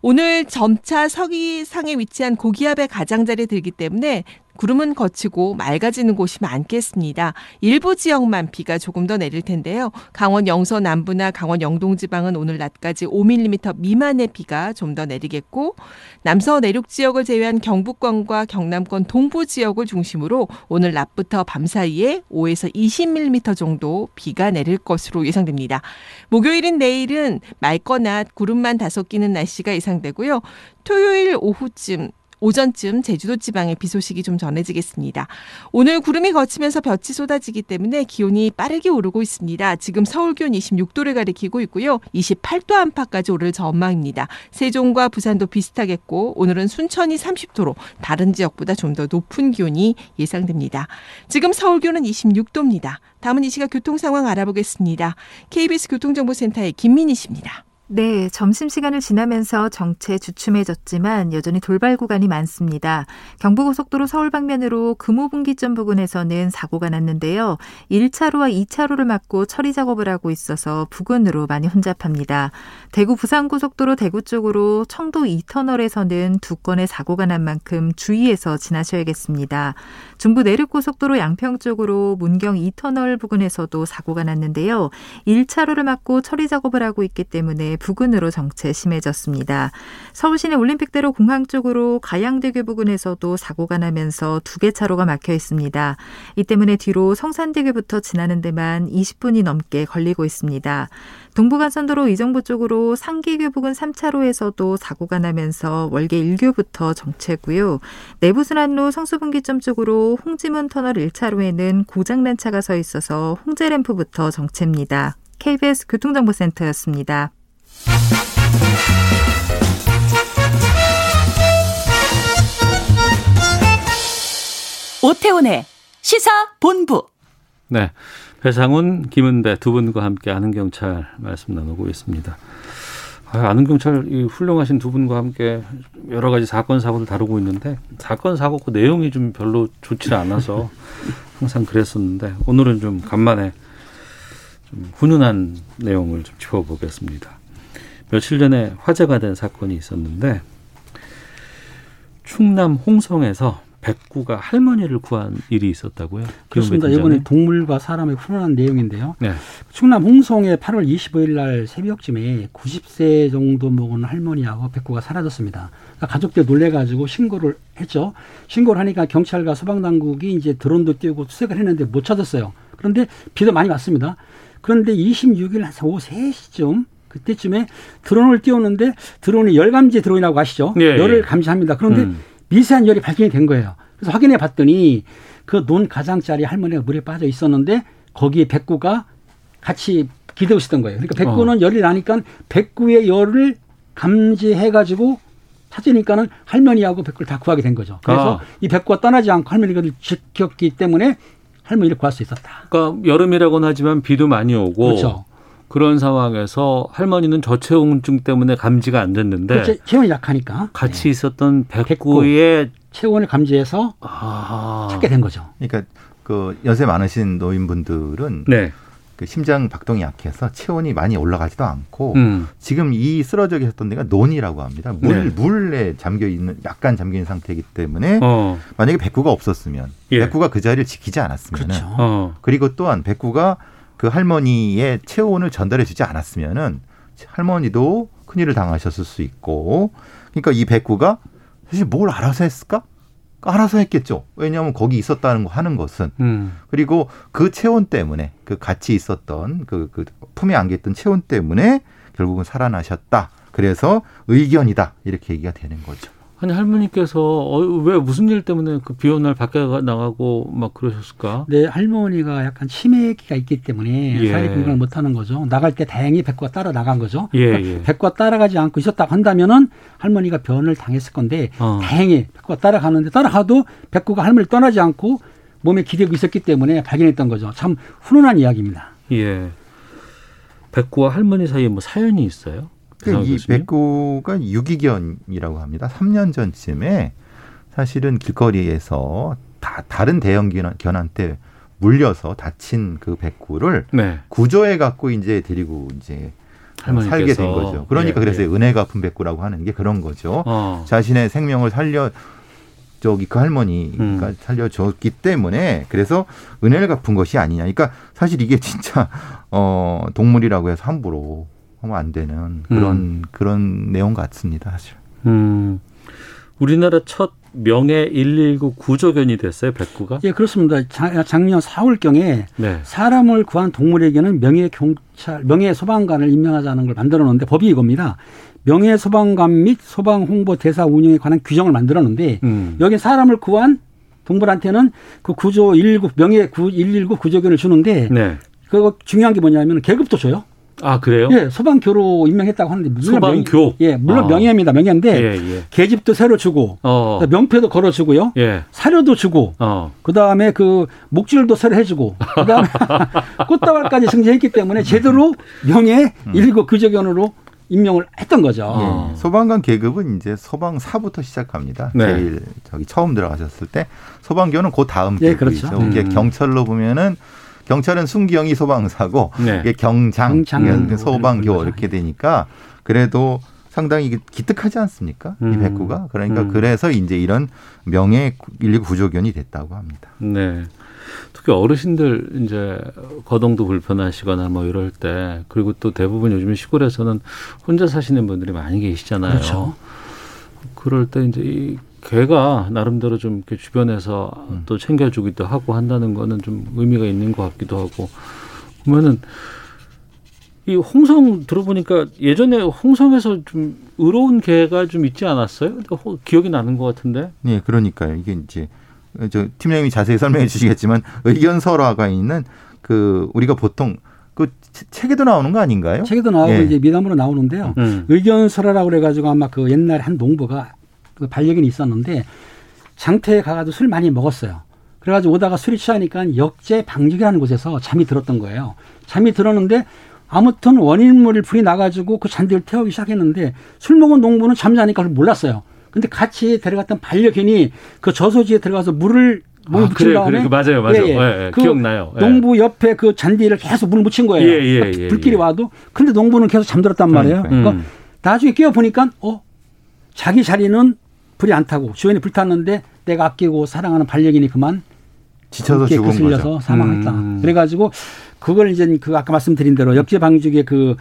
오늘 점차 서기상에 위치한 고기압의 가장자리에 들기 때문에 구름은 거치고 맑아지는 곳이 많겠습니다. 일부 지역만 비가 조금 더 내릴 텐데요. 강원 영서 남부나 강원 영동 지방은 오늘 낮까지 5mm 미만의 비가 좀 더 내리겠고 남서 내륙 지역을 제외한 경북권과 경남권 동부 지역을 중심으로 오늘 낮부터 밤 사이에 5에서 20mm 정도 비가 내릴 것으로 예상됩니다. 목요일인 내일은 맑거나 구름만 다소 끼는 날씨가 예상되고요. 토요일 오후쯤 오전쯤 제주도 지방에 비 소식이 좀 전해지겠습니다. 오늘 구름이 거치면서 볕이 쏟아지기 때문에 기온이 빠르게 오르고 있습니다. 지금 서울 기온 26도를 가리키고 있고요. 28도 안팎까지 오를 전망입니다. 세종과 부산도 비슷하겠고 오늘은 순천이 30도로 다른 지역보다 좀 더 높은 기온이 예상됩니다. 지금 서울 기온은 26도입니다. 다음은 이 시각 교통 상황 알아보겠습니다. KBS 교통정보센터의 김민희 씨입니다. 네, 점심시간을 지나면서 정체 주춤해졌지만 여전히 돌발 구간이 많습니다. 경부고속도로 서울 방면으로 금호분기점 부근에서는 사고가 났는데요. 1차로와 2차로를 막고 처리 작업을 하고 있어서 부근으로 많이 혼잡합니다. 대구 부산고속도로 대구 쪽으로 청도 2터널에서는 두 건의 사고가 난 만큼 주의해서 지나셔야겠습니다. 중부 내륙고속도로 양평 쪽으로 문경 2터널 부근에서도 사고가 났는데요. 1차로를 막고 처리 작업을 하고 있기 때문에 부근으로 정체 심해졌습니다. 서울시내 올림픽대로 공항 쪽으로 가양대교 부근에서도 사고가 나면서 두 개 차로가 막혀 있습니다. 이 때문에 뒤로 성산대교부터 지나는 데만 20분이 넘게 걸리고 있습니다. 동부간선도로 이정부 쪽으로 상기교 부근 3차로에서도 사고가 나면서 월계 1교부터 정체고요. 내부순환로 성수분기점 쪽으로 홍지문 터널 1차로에는 고장난 차가 서 있어서 홍제램프부터 정체입니다. KBS 교통정보센터였습니다. 오태훈의 시사 본부. 네. 배상훈, 김은배 두 분과 함께 아는 경찰 말씀 나누고 있습니다. 아, 는 경찰 이 훌륭하신 두 분과 함께 여러 가지 사건 사고를 다루고 있는데 사건 사고 그 내용이 좀 별로 좋지 않아서 항상 그랬었는데 오늘은 좀 간만에 좀 훈훈한 내용을 좀 짚어보겠습니다. 며칠 전에 화제가 된 사건이 있었는데 충남 홍성에서 백구가 할머니를 구한 일이 있었다고요? 그렇습니다. 이번에 동물과 사람의 훈훈한 내용인데요. 네. 충남 홍성에 8월 25일 날 새벽쯤에 90세 정도 먹은 할머니하고 백구가 사라졌습니다. 그러니까 가족들 놀래가지고 신고를 했죠. 신고를 하니까 경찰과 소방당국이 이제 드론도 띄우고 수색을 했는데 못 찾았어요. 그런데 비도 많이 왔습니다. 그런데 26일 한 오후 3시쯤 그때쯤에 드론을 띄웠는데 드론이 열감지 드론이라고 아시죠? 예, 예. 열을 감지합니다. 그런데 음. 미세한 열이 발견이 된 거예요. 그래서 확인해 봤더니 그 논 가장짜리 할머니가 물에 빠져 있었는데 거기에 백구가 같이 기대고 있었던 거예요. 그러니까 백구는 어. 열이 나니까 백구의 열을 감지해 가지고 찾으니까는 할머니하고 백구를 다 구하게 된 거죠. 그래서 아. 이 백구가 떠나지 않고 할머니가 지켰기 때문에 할머니를 구할 수 있었다. 그러니까 여름이라고는 하지만 비도 많이 오고 그렇죠. 그런 상황에서 할머니는 저체온증 때문에 감지가 안 됐는데 그렇죠. 체온이 약하니까 같이 네. 있었던 백구의 백구. 체온을 감지해서 아. 찾게 된 거죠. 그러니까 그 연세 많으신 노인분들은 네. 그 심장 박동이 약해서 체온이 많이 올라가지도 않고 음. 지금 이 쓰러져 계셨던 데가 논이라고 합니다. 물 네. 물에 잠겨 있는 약간 잠겨 있는 상태이기 때문에 어. 만약에 백구가 없었으면 예. 백구가 그 자리를 지키지 않았으면 그렇죠. 어. 그리고 또한 백구가 그 할머니의 체온을 전달해 주지 않았으면은 할머니도 큰일을 당하셨을 수 있고 그러니까 이 백구가 사실 뭘 알아서 했을까? 알아서 했겠죠. 왜냐하면 거기 있었다는 거 하는 것은 음. 그리고 그 체온 때문에 그 같이 있었던 그, 그 품에 안겼던 체온 때문에 결국은 살아나셨다. 그래서 의견이다 이렇게 얘기가 되는 거죠. 아니 할머니께서 어, 왜 무슨 일 때문에 그 비오는 날 밖에 나가고 막 그러셨을까? 네 할머니가 약간 치매기가 있기 때문에 예. 사회 건강을 못하는 거죠. 나갈 때 다행히 백과 따라 나간 거죠. 예, 그러니까 예. 백과 따라가지 않고 있었다고 한다면은 할머니가 변을 당했을 건데 어. 다행히 백과 따라가는데 따라가도 백구가 할머니를 떠나지 않고 몸에 기대고 있었기 때문에 발견했던 거죠. 참 훈훈한 이야기입니다. 예. 백구와 할머니 사이에 뭐 사연이 있어요? 그이 백구가 유기견이라고 합니다. 3년 전쯤에 사실은 길거리에서 다 다른 대형 견한테 물려서 다친 그 백구를 네. 구조해 갖고 이제 데리고 이제 살게 된 거죠. 그러니까 예, 그래서 예. 은혜 갚은 백구라고 하는 게 그런 거죠. 어. 자신의 생명을 살려 저기 그 할머니가 음. 살려줬기 때문에 그래서 은혜를 갚은 것이 아니냐. 그러니까 사실 이게 진짜 어 동물이라고 해서 함부로 하면 안 되는 그런 음. 그런 내용 같습니다, 사실. 음. 우리나라 첫 명예 119 구조견이 됐어요, 백구가? 예, 그렇습니다. 자, 작년 4월경에 네. 사람을 구한 동물에게는 명예 경찰, 명예 소방관을 임명하자는 걸 만들어 놓는데 법이 이겁니다. 명예 소방관 및 소방 홍보 대사 운영에 관한 규정을 만들어 놓는데 음. 여기 사람을 구한 동물한테는 그 구조 119 명예 119 구조견을 주는데 네. 그거 중요한 게 뭐냐면 계급도 줘요. 아 그래요? 예, 소방교로 임명했다고 하는데 물론 소방교 명, 예, 물론 아. 명예입니다. 명예인데 예, 예. 계집도 새로 주고 어. 명패도 걸어주고요. 예. 사료도 주고 어. 그 다음에 그 목줄도 새로 해주고 그 다음에 *laughs* 꽃다발까지 승진했기 때문에 제대로 명예 음. 일곱 규적견으로 임명을 했던 거죠. 예. 소방관 계급은 이제 소방사부터 시작합니다. 네. 제일 저기 처음 들어가셨을 때 소방교는 그 다음 예, 계급이죠. 그렇죠. 이게 음. 경찰로 보면은 경찰은 순경이 소방사고 네. 이게 경장, 경장 소방교 이렇게 되니까 그래도 상당히 기특하지 않습니까? 음. 이 백구가 그러니까 음. 그래서 이제 이런 명예 인류 구조견이 됐다고 합니다. 네. 특히 어르신들 이제 거동도 불편하시거나 뭐 이럴 때 그리고 또 대부분 요즘 시골에서는 혼자 사시는 분들이 많이 계시잖아요. 그렇죠. 그럴 때 이제 이 개가 나름대로 좀 이렇게 주변에서 음. 또 챙겨주기도 하고 한다는 거는 좀 의미가 있는 것 같기도 하고 보면은 이 홍성 들어보니까 예전에 홍성에서 좀 의로운 개가 좀 있지 않았어요? 기억이 나는 것 같은데. 네, 그러니까요. 이게 이제 저 팀장님이 자세히 설명해 주시겠지만 의견설화가 있는 그 우리가 보통 그 책에도 나오는 거 아닌가요? 책에도 나오고 예. 이제 미담으로 나오는데요. 음. 의견설화라고 그래가지고 아마 그 옛날에 한 농부가 그 반려견이 있었는데 장터에 가가지고 술 많이 먹었어요. 그래가지고 오다가 술이 취하니까 역제 방직이라는 곳에서 잠이 들었던 거예요. 잠이 들었는데 아무튼 원인물을 불이 나가지고 그 잔디를 태우기 시작했는데 술 먹은 농부는 잠자니까 그걸 몰랐어요. 근데 같이 데려갔던 반려견이 그 저소지에 들어가서 물을 몸에 아, 묻힌 그래, 다음에 그래, 맞아요, 맞아요. 예, 예. 예, 예. 그 기억나요. 예. 농부 옆에 그 잔디를 계속 물 묻힌 거예요. 예, 그러니까 불길이 와도. 근데 농부는 계속 잠들었단 말이에요. 그러니까 음. 나중에 깨어 보니까 어 자기 자리는 불이 안 타고 주변에 불 탔는데 내가 아끼고 사랑하는 반려견이 그만 지쳐서 죽은 거슬려서 거죠. 사망했다. 음. 그래가지고 그걸 이제 그 아까 말씀드린 대로 역제 방직의 그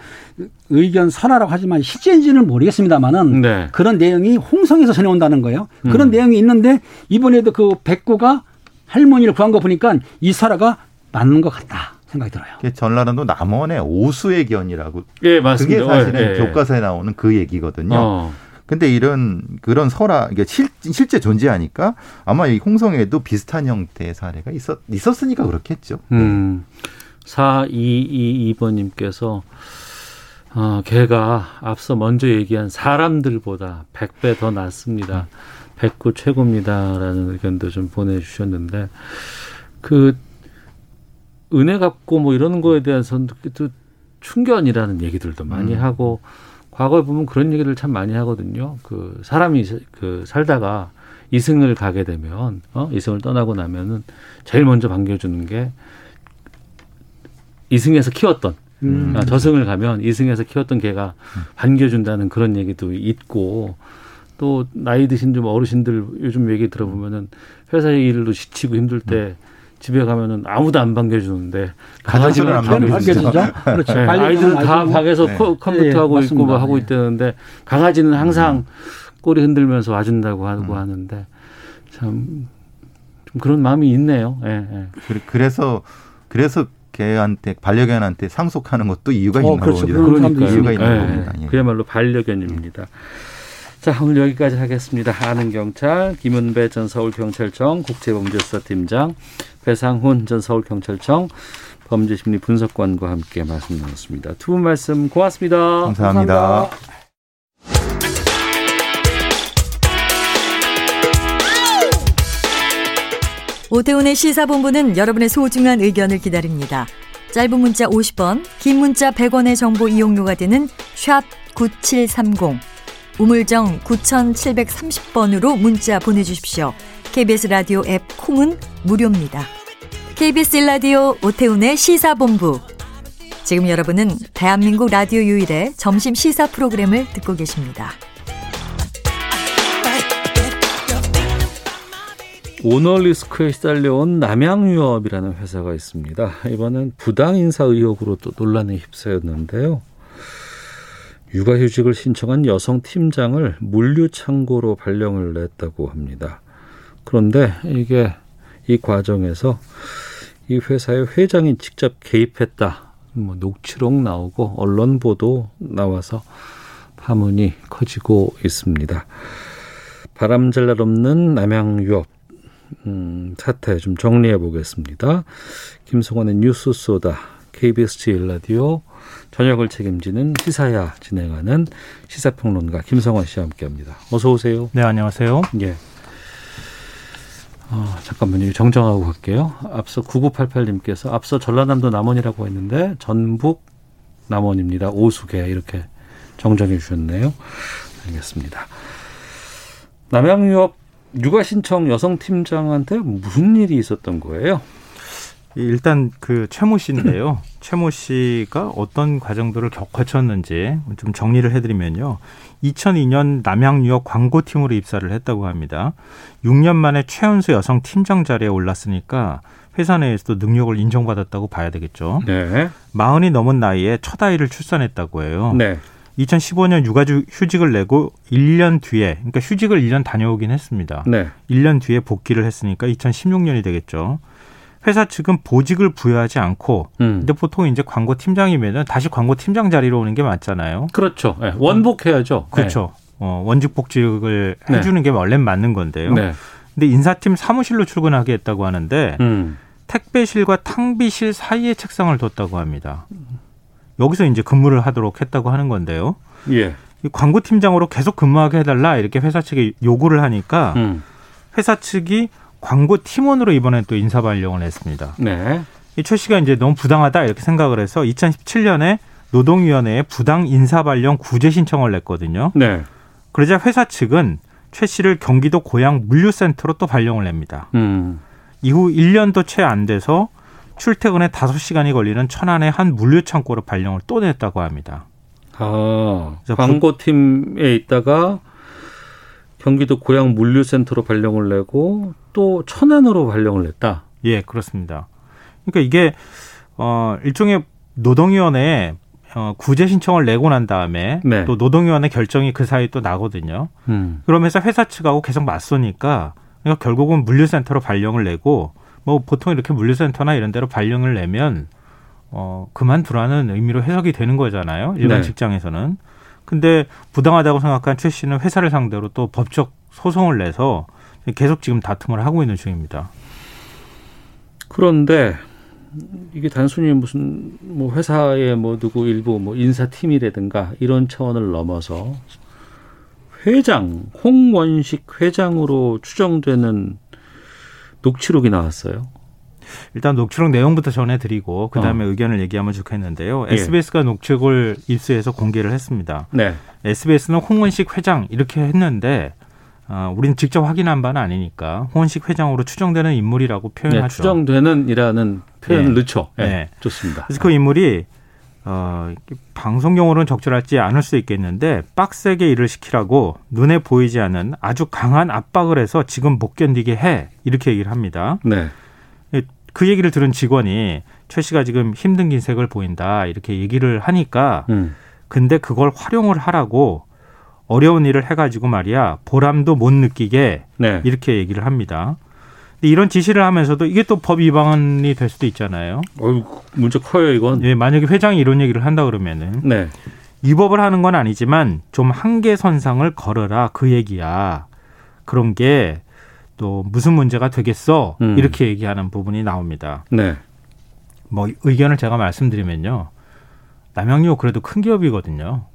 의견 설화라고 하지만 실제인지는 모르겠습니다만은 네. 그런 내용이 홍성에서 전해온다는 거예요. 음. 그런 내용이 있는데 이번에도 그 백구가 할머니를 구한 거 보니까 이 설화가 맞는 것 같다. 생각이 들어요. 전라남도 남원의 오수의 견이라고. 예, 맞습니다. 그게 사실은 예, 예. 교과서에 나오는 그 얘기거든요. 어. 근데 이런 그런 설화 이게 실, 실제 존재하니까 아마 이 홍성에도 비슷한 형태의 사례가 있었 있었으니까 그렇겠죠. 음. 4222번님께서 어, 걔가 앞서 먼저 얘기한 사람들보다 100배 더 낫습니다. 백구 최고입니다라는 의견도 좀 보내주셨는데 그 은혜 갚고 뭐 이러는 거에 대해서는 또 충견이라는 얘기들도 많이 음. 하고 과거에 보면 그런 얘기를 참 많이 하거든요. 그 사람이 그 살다가 이승을 가게 되면 어 이승을 떠나고 나면은 제일 먼저 반겨주는 게 이승에서 키웠던 음. 아, 저승을 가면 이승에서 키웠던 개가 반겨준다는 그런 얘기도 있고 또 나이 드신 좀 어르신들 요즘 얘기 들어보면은 회사 일로 지치고 힘들 때 집에 가면은 아무도 안 반겨주는데 강아지는 안 반겨주죠. 그렇죠. 네. 아이들은 다 방에서 네. 컴퓨터 네, 하고 네, 있고 뭐 하고 네. 있다는데 강아지는 항상 꼬리 흔들면서 와준다고 하고 음. 하는데 참 좀 그런 마음이 있네요. 예, 예. 그래서 그래서 개한테 반려견한테 상속하는 것도 이유가 어, 있는 그렇죠. 겁니다. 그러니까 이유가 있는 예, 겁니다. 예. 그야말로 반려견입니다. 자, 오늘 여기까지 하겠습니다. 아는 경찰 김은배 전 서울경찰청 국제범죄수사팀장 배상훈 전 서울경찰청 범죄심리 분석관과 함께 말씀 나눴습니다. 두 분 말씀 고맙습니다. 감사합니다. 감사합니다. 오태훈의 시사본부는 여러분의 소중한 의견을 기다립니다. 짧은 문자 50원, 긴 문자 100원의 정보 이용료가 되는 샵 9730, 우물정 9730번으로 문자 보내주십시오. KBS 라디오 앱 콩은 무료입니다. KBS 라디오 오태훈의 시사본부. 지금 여러분은 대한민국 라디오 유일의 점심 시사 프로그램을 듣고 계십니다. 오너리스크에 시달려온 남양유업이라는 회사가 있습니다. 이번엔 부당 인사 의혹으로 또 논란에 휩싸였는데요. 육아휴직을 신청한 여성 팀장을 물류창고로 발령을 냈다고 합니다. 그런데 이게 이 과정에서 이 회사의 회장이 직접 개입했다. 뭐 녹취록 나오고 언론 보도 나와서 파문이 커지고 있습니다. 바람잘 날 없는 남양유업 음, 사태 좀 정리해 보겠습니다. 김성원의 뉴스 소다 KBS 제일 라디오 저녁을 책임지는 시사야 진행하는 시사평론가 김성원 씨와 함께합니다. 어서 오세요. 네, 안녕하세요. 예. 어, 잠깐만요. 정정하고 갈게요. 앞서 9988님께서 앞서 전라남도 남원이라고 했는데 전북 남원입니다. 오수계 이렇게 정정해 주셨네요. 알겠습니다. 남양유업 육아 신청 여성 팀장한테 무슨 일이 있었던 거예요? 일단 그 최모 씨인데요. 최모 씨가 어떤 과정들을 거쳤는지 좀 정리를 해드리면요. 2002년 남양유업 광고팀으로 입사를 했다고 합니다. 6년 만에 최연소 여성 팀장 자리에 올랐으니까 회사 내에서도 능력을 인정받았다고 봐야 되겠죠. 네. 마흔이 넘은 나이에 첫 아이를 출산했다고 해요. 네. 2015년 육아휴직을 내고 1년 뒤에 그러니까 휴직을 1년 다녀오긴 했습니다. 네. 1년 뒤에 복귀를 했으니까 2016년이 되겠죠. 회사 측은 보직을 부여하지 않고 음. 근데 보통 이제 광고 팀장이면은 다시 광고 팀장 자리로 오는 게 맞잖아요. 그렇죠. 네. 원복해야죠. 그렇죠. 네. 어, 원직 복직을 네. 해주는 게 원래 맞는 건데요. 네. 근데 인사팀 사무실로 출근하게 했다고 하는데 음. 택배실과 탕비실 사이에 책상을 뒀다고 합니다. 여기서 이제 근무를 하도록 했다고 하는 건데요. 예. 광고 팀장으로 계속 근무하게 해달라 이렇게 회사 측에 요구를 하니까 음. 회사 측이 광고 팀원으로 이번에 또 인사 발령을 했습니다. 네. 이최 씨가 이제 너무 부당하다 이렇게 생각을 해서 2017년에 노동위원회에 부당 인사 발령 구제 신청을 냈거든요. 네. 그러자 회사 측은 최 씨를 경기도 고양 물류센터로 또 발령을 냅니다. 음. 이후 1년도 채 안 돼서 출퇴근에 5시간이 걸리는 천안의 한 물류 창고로 발령을 또 냈다고 합니다. 아, 광고팀에 있다가 경기도 고양 물류센터로 발령을 내고 또 천안으로 발령을 냈다. 예, 그렇습니다. 그러니까 이게 어 일종의 노동위원회에 어, 구제 신청을 내고 난 다음에 네. 또 노동위원회 결정이 그 사이 또 나거든요. 음. 그러면서 회사 측하고 계속 맞서니까 그러니까 결국은 물류센터로 발령을 내고 뭐 보통 이렇게 물류센터나 이런 데로 발령을 내면 어 그만두라는 의미로 해석이 되는 거잖아요. 일반 네. 직장에서는. 근데 부당하다고 생각한 최 씨는 회사를 상대로 또 법적 소송을 내서 계속 지금 다툼을 하고 있는 중입니다. 그런데 이게 단순히 무슨 뭐 회사의 뭐 누구 일부 뭐 인사팀이라든가 이런 차원을 넘어서 회장 홍원식 회장으로 추정되는 녹취록이 나왔어요. 일단 녹취록 내용부터 전해드리고 그 다음에 어. 의견을 얘기하면 좋겠는데요. 예. SBS가 녹취록을 입수해서 공개를 했습니다. 네. SBS는 홍원식 회장 이렇게 했는데 어, 우리는 직접 확인한 바는 아니니까 홍원식 회장으로 추정되는 인물이라고 표현하죠. 네, 추정되는이라는 표현을 네. 넣죠. 네, 네. 좋습니다. 그래서 그 인물이 어, 방송용으로는 적절하지 않을 수 있겠는데 빡세게 일을 시키라고 눈에 보이지 않는 아주 강한 압박을 해서 지금 못 견디게 해 이렇게 얘기를 합니다. 네. 그 얘기를 들은 직원이 최 씨가 지금 힘든 기색을 보인다 이렇게 얘기를 하니까 음. 근데 그걸 활용을 하라고 어려운 일을 해가지고 말이야 보람도 못 느끼게 네. 이렇게 얘기를 합니다. 이런 지시를 하면서도 이게 또 법 위반이 될 수도 있잖아요. 어유 문제 커요 이건. 예, 만약에 회장이 이런 얘기를 한다 그러면은 네. 위법을 하는 건 아니지만 좀 한계 선상을 걸어라 그 얘기야. 그런 게 또 무슨 문제가 되겠어 음. 이렇게 얘기하는 부분이 나옵니다. 네. 뭐 의견을 제가 말씀드리면요. 남양유 그래도 큰 기업이거든요.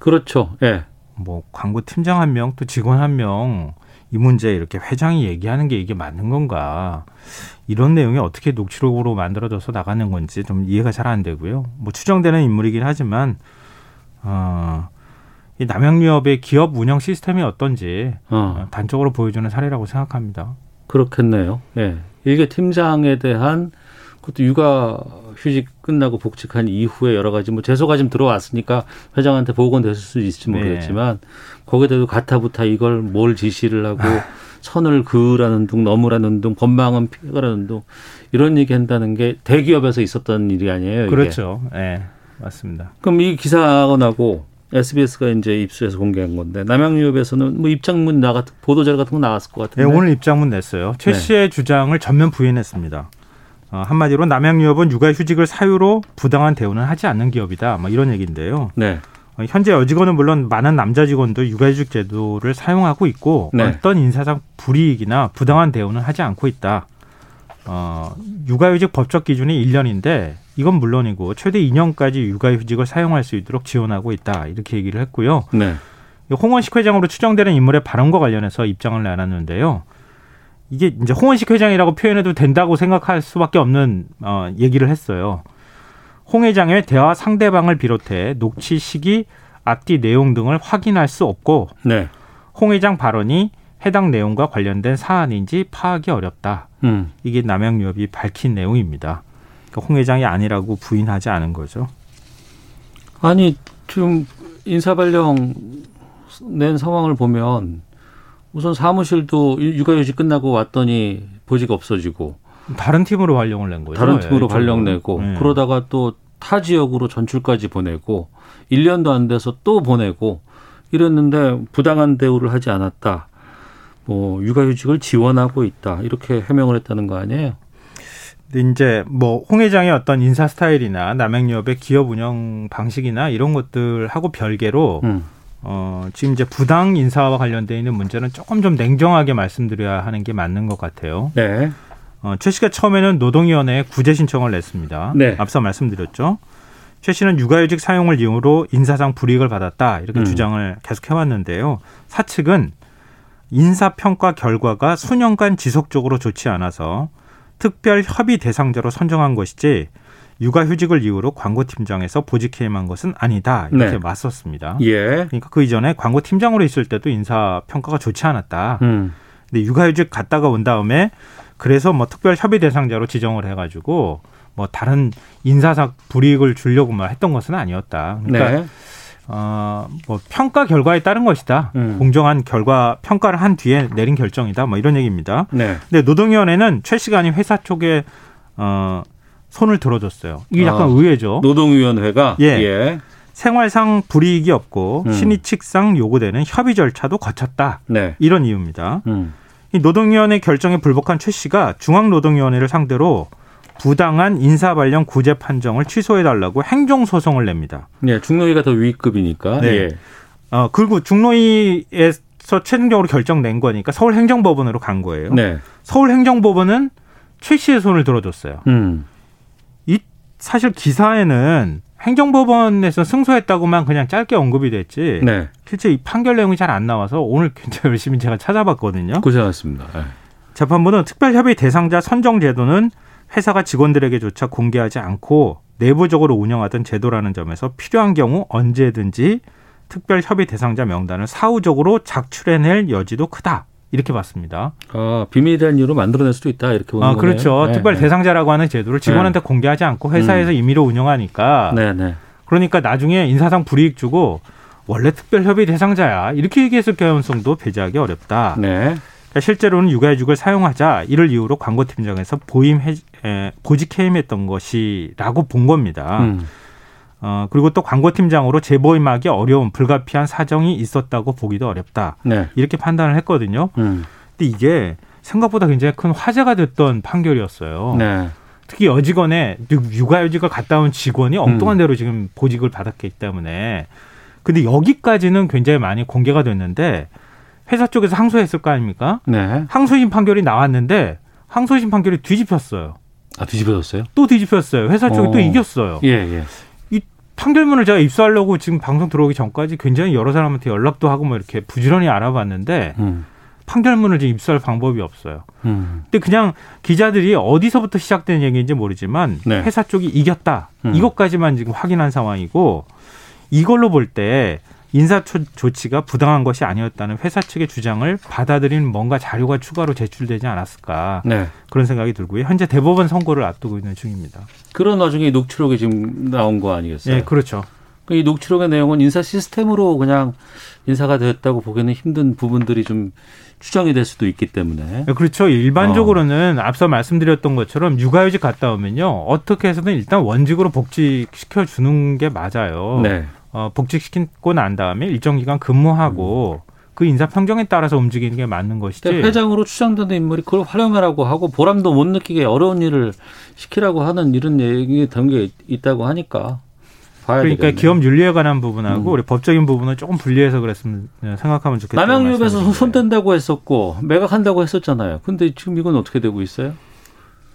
그렇죠. 예. 네. 뭐 광고 팀장 한 명, 또 직원 한 명 이 문제 이렇게 회장이 얘기하는 게 이게 맞는 건가? 이런 내용이 어떻게 녹취록으로 만들어져서 나가는 건지 좀 이해가 잘 안 되고요. 뭐 추정되는 인물이긴 하지만 어, 이 남양유업의 기업 운영 시스템이 어떤지 어. 단적으로 보여주는 사례라고 생각합니다. 그렇겠네요. 예. 네. 이게 팀장에 대한 그것도 육아 휴직 끝나고 복직한 이후에 여러 가지 뭐 재소가 좀 들어왔으니까 회장한테 보고는 됐을 수 있을지 네. 모르겠지만 네. 거기에 대해서 가타부타 이걸 뭘 지시를 하고 아. 선을 그으라는 둥 넘으라는 둥 법망은 피해가라는 둥 이런 얘기 한다는 게 대기업에서 있었던 일이 아니에요. 이게. 그렇죠. 예. 네. 맞습니다. 그럼 이 기사가 나고 SBS가 이제 입수해서 공개한 건데 남양유업에서는 뭐 입장문 나가 보도자료 같은 거 나왔을 것 같은데. 네, 오늘 입장문 냈어요. 최 네. 씨의 네. 주장을 전면 부인했습니다. 어, 한마디로 남양유업은 육아휴직을 사유로 부당한 대우는 하지 않는 기업이다. 뭐 이런 얘기인데요. 네. 어, 현재 여직원은 물론 많은 남자 직원도 육아휴직 제도를 사용하고 있고 네. 어떤 인사상 불이익이나 부당한 대우는 하지 않고 있다. 어, 육아휴직 법적 기준이 1년인데 이건 물론이고 최대 2년까지 육아휴직을 사용할 수 있도록 지원하고 있다. 이렇게 얘기를 했고요. 네. 홍원식 회장으로 추정되는 인물의 발언과 관련해서 입장을 내놨는데요. 이게 이제 홍원식 회장이라고 표현해도 된다고 생각할 수밖에 없는 어, 얘기를 했어요. 홍 회장의 대화 상대방을 비롯해 녹취 시기, 앞뒤 내용 등을 확인할 수 없고 네. 홍 회장 발언이 해당 내용과 관련된 사안인지 파악이 어렵다. 음. 이게 남양유업이 밝힌 내용입니다. 그러니까 홍 회장이 아니라고 부인하지 않은 거죠. 아니 지금 인사발령 낸 상황을 보면 우선 사무실도 육아휴직 끝나고 왔더니 보직 없어지고 다른 팀으로 발령을 낸 거죠. 다른 팀으로 네, 발령 내고 네. 그러다가 또 타 지역으로 전출까지 보내고 1년도 안 돼서 또 보내고 이랬는데 부당한 대우를 하지 않았다. 뭐 육아휴직을 지원하고 있다. 이렇게 해명을 했다는 거 아니에요? 이제 뭐 홍 회장의 어떤 인사 스타일이나 남양유업의 기업 운영 방식이나 이런 것들하고 별개로 음. 어, 지금 이제 부당 인사와 관련돼 있는 문제는 조금 좀 냉정하게 말씀드려야 하는 게 맞는 것 같아요. 네. 어, 최 씨가 처음에는 노동위원회에 구제 신청을 냈습니다. 네. 앞서 말씀드렸죠. 최 씨는 육아휴직 사용을 이유로 인사상 불이익을 받았다 이렇게 음. 주장을 계속 해왔는데요. 사측은 인사평가 결과가 수년간 지속적으로 좋지 않아서 특별 협의 대상자로 선정한 것이지 육아휴직을 이유로 광고팀장에서 보직해임한 것은 아니다 이렇게 네. 맞섰습니다. 예. 그러니까 그 이전에 광고팀장으로 있을 때도 인사 평가가 좋지 않았다. 음. 근데 육아휴직 갔다가 온 다음에 그래서 뭐 특별 협의 대상자로 지정을 해가지고 뭐 다른 인사상 불이익을 주려고 만 했던 것은 아니었다. 그러니까 네. 어 뭐 평가 결과에 따른 것이다. 음. 공정한 결과 평가를 한 뒤에 내린 결정이다. 뭐 이런 얘기입니다. 네. 근데 노동위원회는 최 시간이 회사 쪽에 어 손을 들어줬어요. 이게 약간 아, 의외죠. 노동위원회가 예. 예. 생활상 불이익이 없고 음. 신의 측상 요구되는 협의 절차도 거쳤다. 네. 이런 이유입니다. 음. 이 노동위원회 결정에 불복한 최 씨가 중앙노동위원회를 상대로 부당한 인사 발령 구제 판정을 취소해 달라고 행정 소송을 냅니다. 네, 중노위가 더 위급이니까. 네. 예. 어, 그리고 중노위에서 최종적으로 결정낸 거니까 서울행정법원으로 간 거예요. 네. 서울행정법원은 최 씨의 손을 들어줬어요. 음. 이 사실 기사에는 행정법원에서 승소했다고만 그냥 짧게 언급이 됐지. 네. 실제 이 판결 내용이 잘 안 나와서 오늘 굉장히 열심히 제가 찾아봤거든요. 고생하셨습니다. 네. 재판부는 특별협의 대상자 선정 제도는 회사가 직원들에게조차 공개하지 않고 내부적으로 운영하던 제도라는 점에서 필요한 경우 언제든지 특별 협의 대상자 명단을 사후적으로 작출해낼 여지도 크다. 이렇게 봤습니다. 아, 비밀이라는 이유로 만들어낼 수도 있다 이렇게 보는 아, 그렇죠. 네, 특별 네. 대상자라고 하는 제도를 직원한테 네. 공개하지 않고 회사에서 음. 임의로 운영하니까. 네, 네. 그러니까 나중에 인사상 불이익 주고 원래 특별 협의 대상자야 이렇게 얘기했을 가능성도 배제하기 어렵다. 네. 그러니까 실제로는 육아휴직을 사용하자 이를 이유로 광고팀장에서 보임 해, 에, 보직 해임했던 것이라고 본 겁니다. 음. 어, 그리고 또 광고팀장으로 재보임하기 어려운 불가피한 사정이 있었다고 보기도 어렵다. 네. 이렇게 판단을 했거든요. 음. 근데 이게 생각보다 굉장히 큰 화제가 됐던 판결이었어요. 네. 특히 여직원의 육아휴직을 갔다 온 직원이 엉뚱한 음. 대로 지금 보직을 받았기 때문에 근데 여기까지는 굉장히 많이 공개가 됐는데 회사 쪽에서 항소했을 거 아닙니까? 네. 항소심 판결이 나왔는데 항소심 판결이 뒤집혔어요. 아 뒤집어졌어요? 또 뒤집혔어요. 회사 쪽이 어. 또 이겼어요. 예, 예. 판결문을 제가 입수하려고 지금 방송 들어오기 전까지 굉장히 여러 사람한테 연락도 하고 뭐 이렇게 부지런히 알아봤는데 음. 판결문을 지금 입수할 방법이 없어요. 음. 근데 그냥 기자들이 어디서부터 시작된 얘기인지 모르지만 네. 회사 쪽이 이겼다. 음. 이것까지만 지금 확인한 상황이고 이걸로 볼 때 인사 조치가 부당한 것이 아니었다는 회사 측의 주장을 받아들인 뭔가 자료가 추가로 제출되지 않았을까 네. 그런 생각이 들고요. 현재 대법원 선고를 앞두고 있는 중입니다. 그런 와중에 녹취록이 지금 나온 거 아니겠어요? 네, 그렇죠. 그이 녹취록의 내용은 인사 시스템으로 그냥 인사가 되었다고 보기에는 힘든 부분들이 좀 추정이 될 수도 있기 때문에. 네, 그렇죠. 일반적으로는 어. 앞서 말씀드렸던 것처럼 육아휴직 갔다 오면요. 어떻게 해서든 일단 원직으로 복직시켜 주는 게 맞아요. 네. 어, 복직시키고 난 다음에 일정 기간 근무하고 음. 그 인사 평정에 따라서 움직이는 게 맞는 것이지. 회장으로 추정되는 인물이 그걸 활용하라고 하고 보람도 못 느끼게 어려운 일을 시키라고 하는 이런 얘기 된게 있다고 하니까. 그러니까 되겠네. 기업 윤리에 관한 부분하고 음. 우리 법적인 부분은 조금 분리해서 그랬으면 생각하면 좋겠다. 남양유업에서 손댄다고 했었고 매각한다고 했었잖아요. 근데 지금 이건 어떻게 되고 있어요?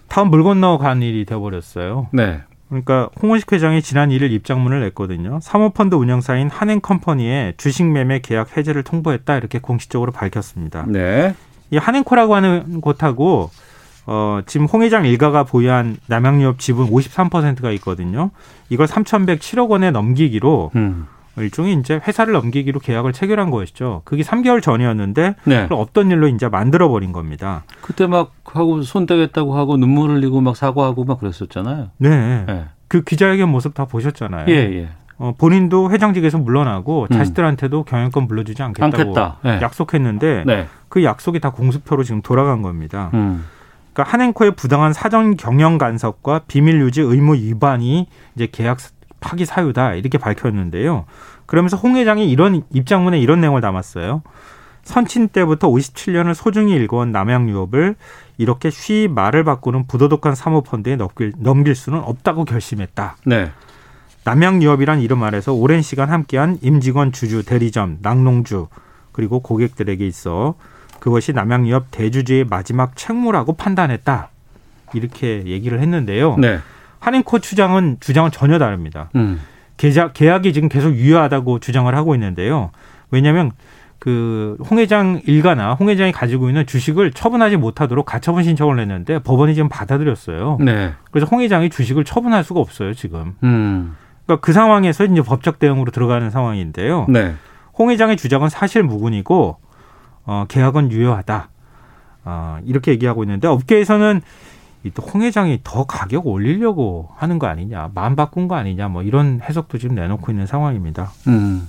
다음 물 건너 간 일이 되어버렸어요. 네. 그러니까 홍원식 회장이 지난 1일 입장문을 냈거든요. 사모펀드 운영사인 한행컴퍼니에 주식 매매 계약 해제를 통보했다 이렇게 공식적으로 밝혔습니다. 네. 이 한행코라고 하는 곳하고 어, 지금 홍 회장 일가가 보유한 남양유업 지분 53%가 있거든요. 이걸 3,107억 원에 넘기기로 음. 일종의 이제 회사를 넘기기로 계약을 체결한 것이죠. 그게 3개월 전이었는데 네. 없던 일로 이제 만들어 버린 겁니다. 그때 막 하고 손 떼겠다고 하고 눈물 흘리고 막 사과하고 막 그랬었잖아요. 네. 네. 그 기자회견 모습 다 보셨잖아요. 예, 예. 어, 본인도 회장직에서 물러나고 음. 자식들한테도 경영권 물려주지 않겠다고 네. 약속했는데 네. 그 약속이 다 공수표로 지금 돌아간 겁니다. 음. 그러니까 한행코의 부당한 사전 경영 간섭과 비밀 유지 의무 위반이 이제 계약 파기 사유다 이렇게 밝혔는데요. 그러면서 홍 회장이 이런 입장문에 이런 내용을 담았어요. 선친 때부터 57년을 소중히 읽어온 남양유업을 이렇게 쉬 말을 바꾸는 부도덕한 사모펀드에 넘길, 넘길 수는 없다고 결심했다. 네. 남양유업이란 이름 아래서 오랜 시간 함께한 임직원 주주 대리점 낙농주 그리고 고객들에게 있어 그것이 남양유업 대주주의 마지막 책무라고 판단했다. 이렇게 얘기를 했는데요. 네. 한인코 주장은 주장은 전혀 다릅니다. 음. 계약 계약이 지금 계속 유효하다고 주장을 하고 있는데요. 왜냐하면 그홍 회장 일가나 홍 회장이 가지고 있는 주식을 처분하지 못하도록 가처분 신청을 냈는데 법원이 지금 받아들였어요. 네. 그래서 홍 회장이 주식을 처분할 수가 없어요 지금. 음. 그러니까 그 상황에서 이제 법적 대응으로 들어가는 상황인데요. 네. 홍 회장의 주장은 사실 무근이고 어, 계약은 유효하다. 어, 이렇게 얘기하고 있는데 업계에서는 이홍 회장이 더 가격 올리려고 하는 거 아니냐, 마음 바꾼 거 아니냐, 뭐 이런 해석도 지금 내놓고 있는 상황입니다. 음.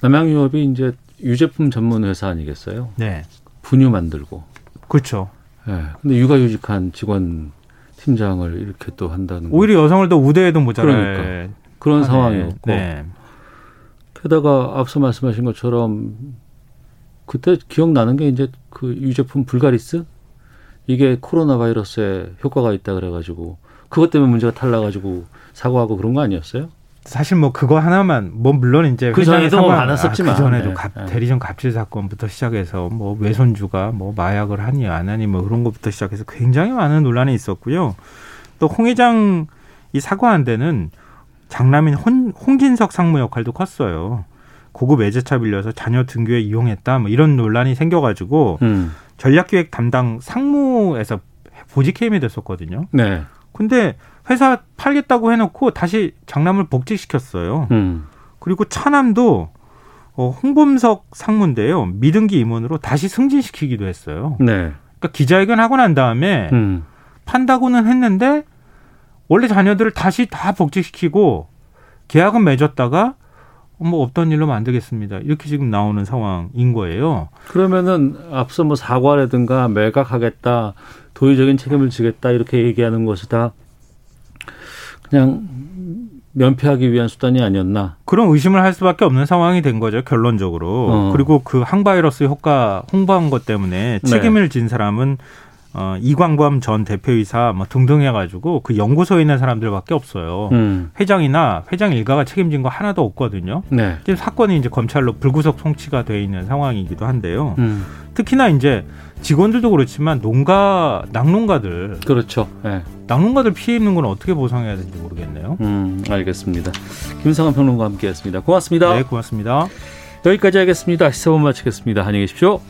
남양유업이 이제 유제품 전문 회사 아니겠어요? 네. 분유 만들고. 그렇죠. 네. 근데 육아휴직한 직원 팀장을 이렇게 또 한다는. 오히려 여성을 더 우대해도 모자랄. 그러니까. 그런 아, 상황이었고. 네. 게다가 앞서 말씀하신 것처럼 그때 기억나는 게 이제 그 유제품 불가리스 이게 코로나 바이러스에 효과가 있다 그래가지고 그것 때문에 문제가 탈나가지고 사고하고 그런 거 아니었어요? 사실 뭐 그거 하나만 뭐 물론 이제 그 전에도 뭐 많았었지만 아, 그 전에도 네. 갑, 네. 대리점 갑질 사건부터 시작해서 뭐 외손주가 뭐 마약을 하니 안 하니 뭐 그런 것부터 시작해서 굉장히 많은 논란이 있었고요. 또 홍 회장 이 사과한 데는 장남인 홍, 홍진석 상무 역할도 컸어요. 고급 외제차 빌려서 자녀 등교에 이용했다 뭐 이런 논란이 생겨가지고 음. 전략기획 담당 상무에서 보직 해임이 됐었거든요. 네. 근데 회사 팔겠다고 해놓고 다시 장남을 복직시켰어요. 음. 그리고 차남도 어, 홍범석 상무인데요. 미등기 임원으로 다시 승진시키기도 했어요. 네. 그러니까 기자회견 하고 난 다음에 음. 판다고는 했는데 원래 자녀들을 다시 다 복직시키고 계약은 맺었다가 뭐 없던 일로 만들겠습니다. 이렇게 지금 나오는 상황인 거예요. 그러면은 앞서 뭐 사과라든가 매각하겠다, 도의적인 책임을 지겠다 이렇게 얘기하는 것이 다 그냥 면피하기 위한 수단이 아니었나? 그런 의심을 할 수밖에 없는 상황이 된 거죠, 결론적으로. 어. 그리고 그 항바이러스 효과 홍보한 것 때문에 네. 책임을 진 사람은 어, 이광범 전 대표이사 뭐 등등 해가지고 그 연구소에 있는 사람들밖에 없어요. 음. 회장이나 회장 일가가 책임진 거 하나도 없거든요. 네. 지금 사건이 이제 검찰로 불구속 송치가 돼 있는 상황이기도 한데요. 음. 특히나 이제 직원들도 그렇지만 농가 낙농가들 그렇죠. 네. 낙농가들 피해 입는 건 어떻게 보상해야 되는지 모르겠네요. 음, 알겠습니다. 김상환 평론가 함께했습니다. 고맙습니다. 네, 고맙습니다. 여기까지 하겠습니다. 시사본 마치겠습니다. 안녕히 계십시오.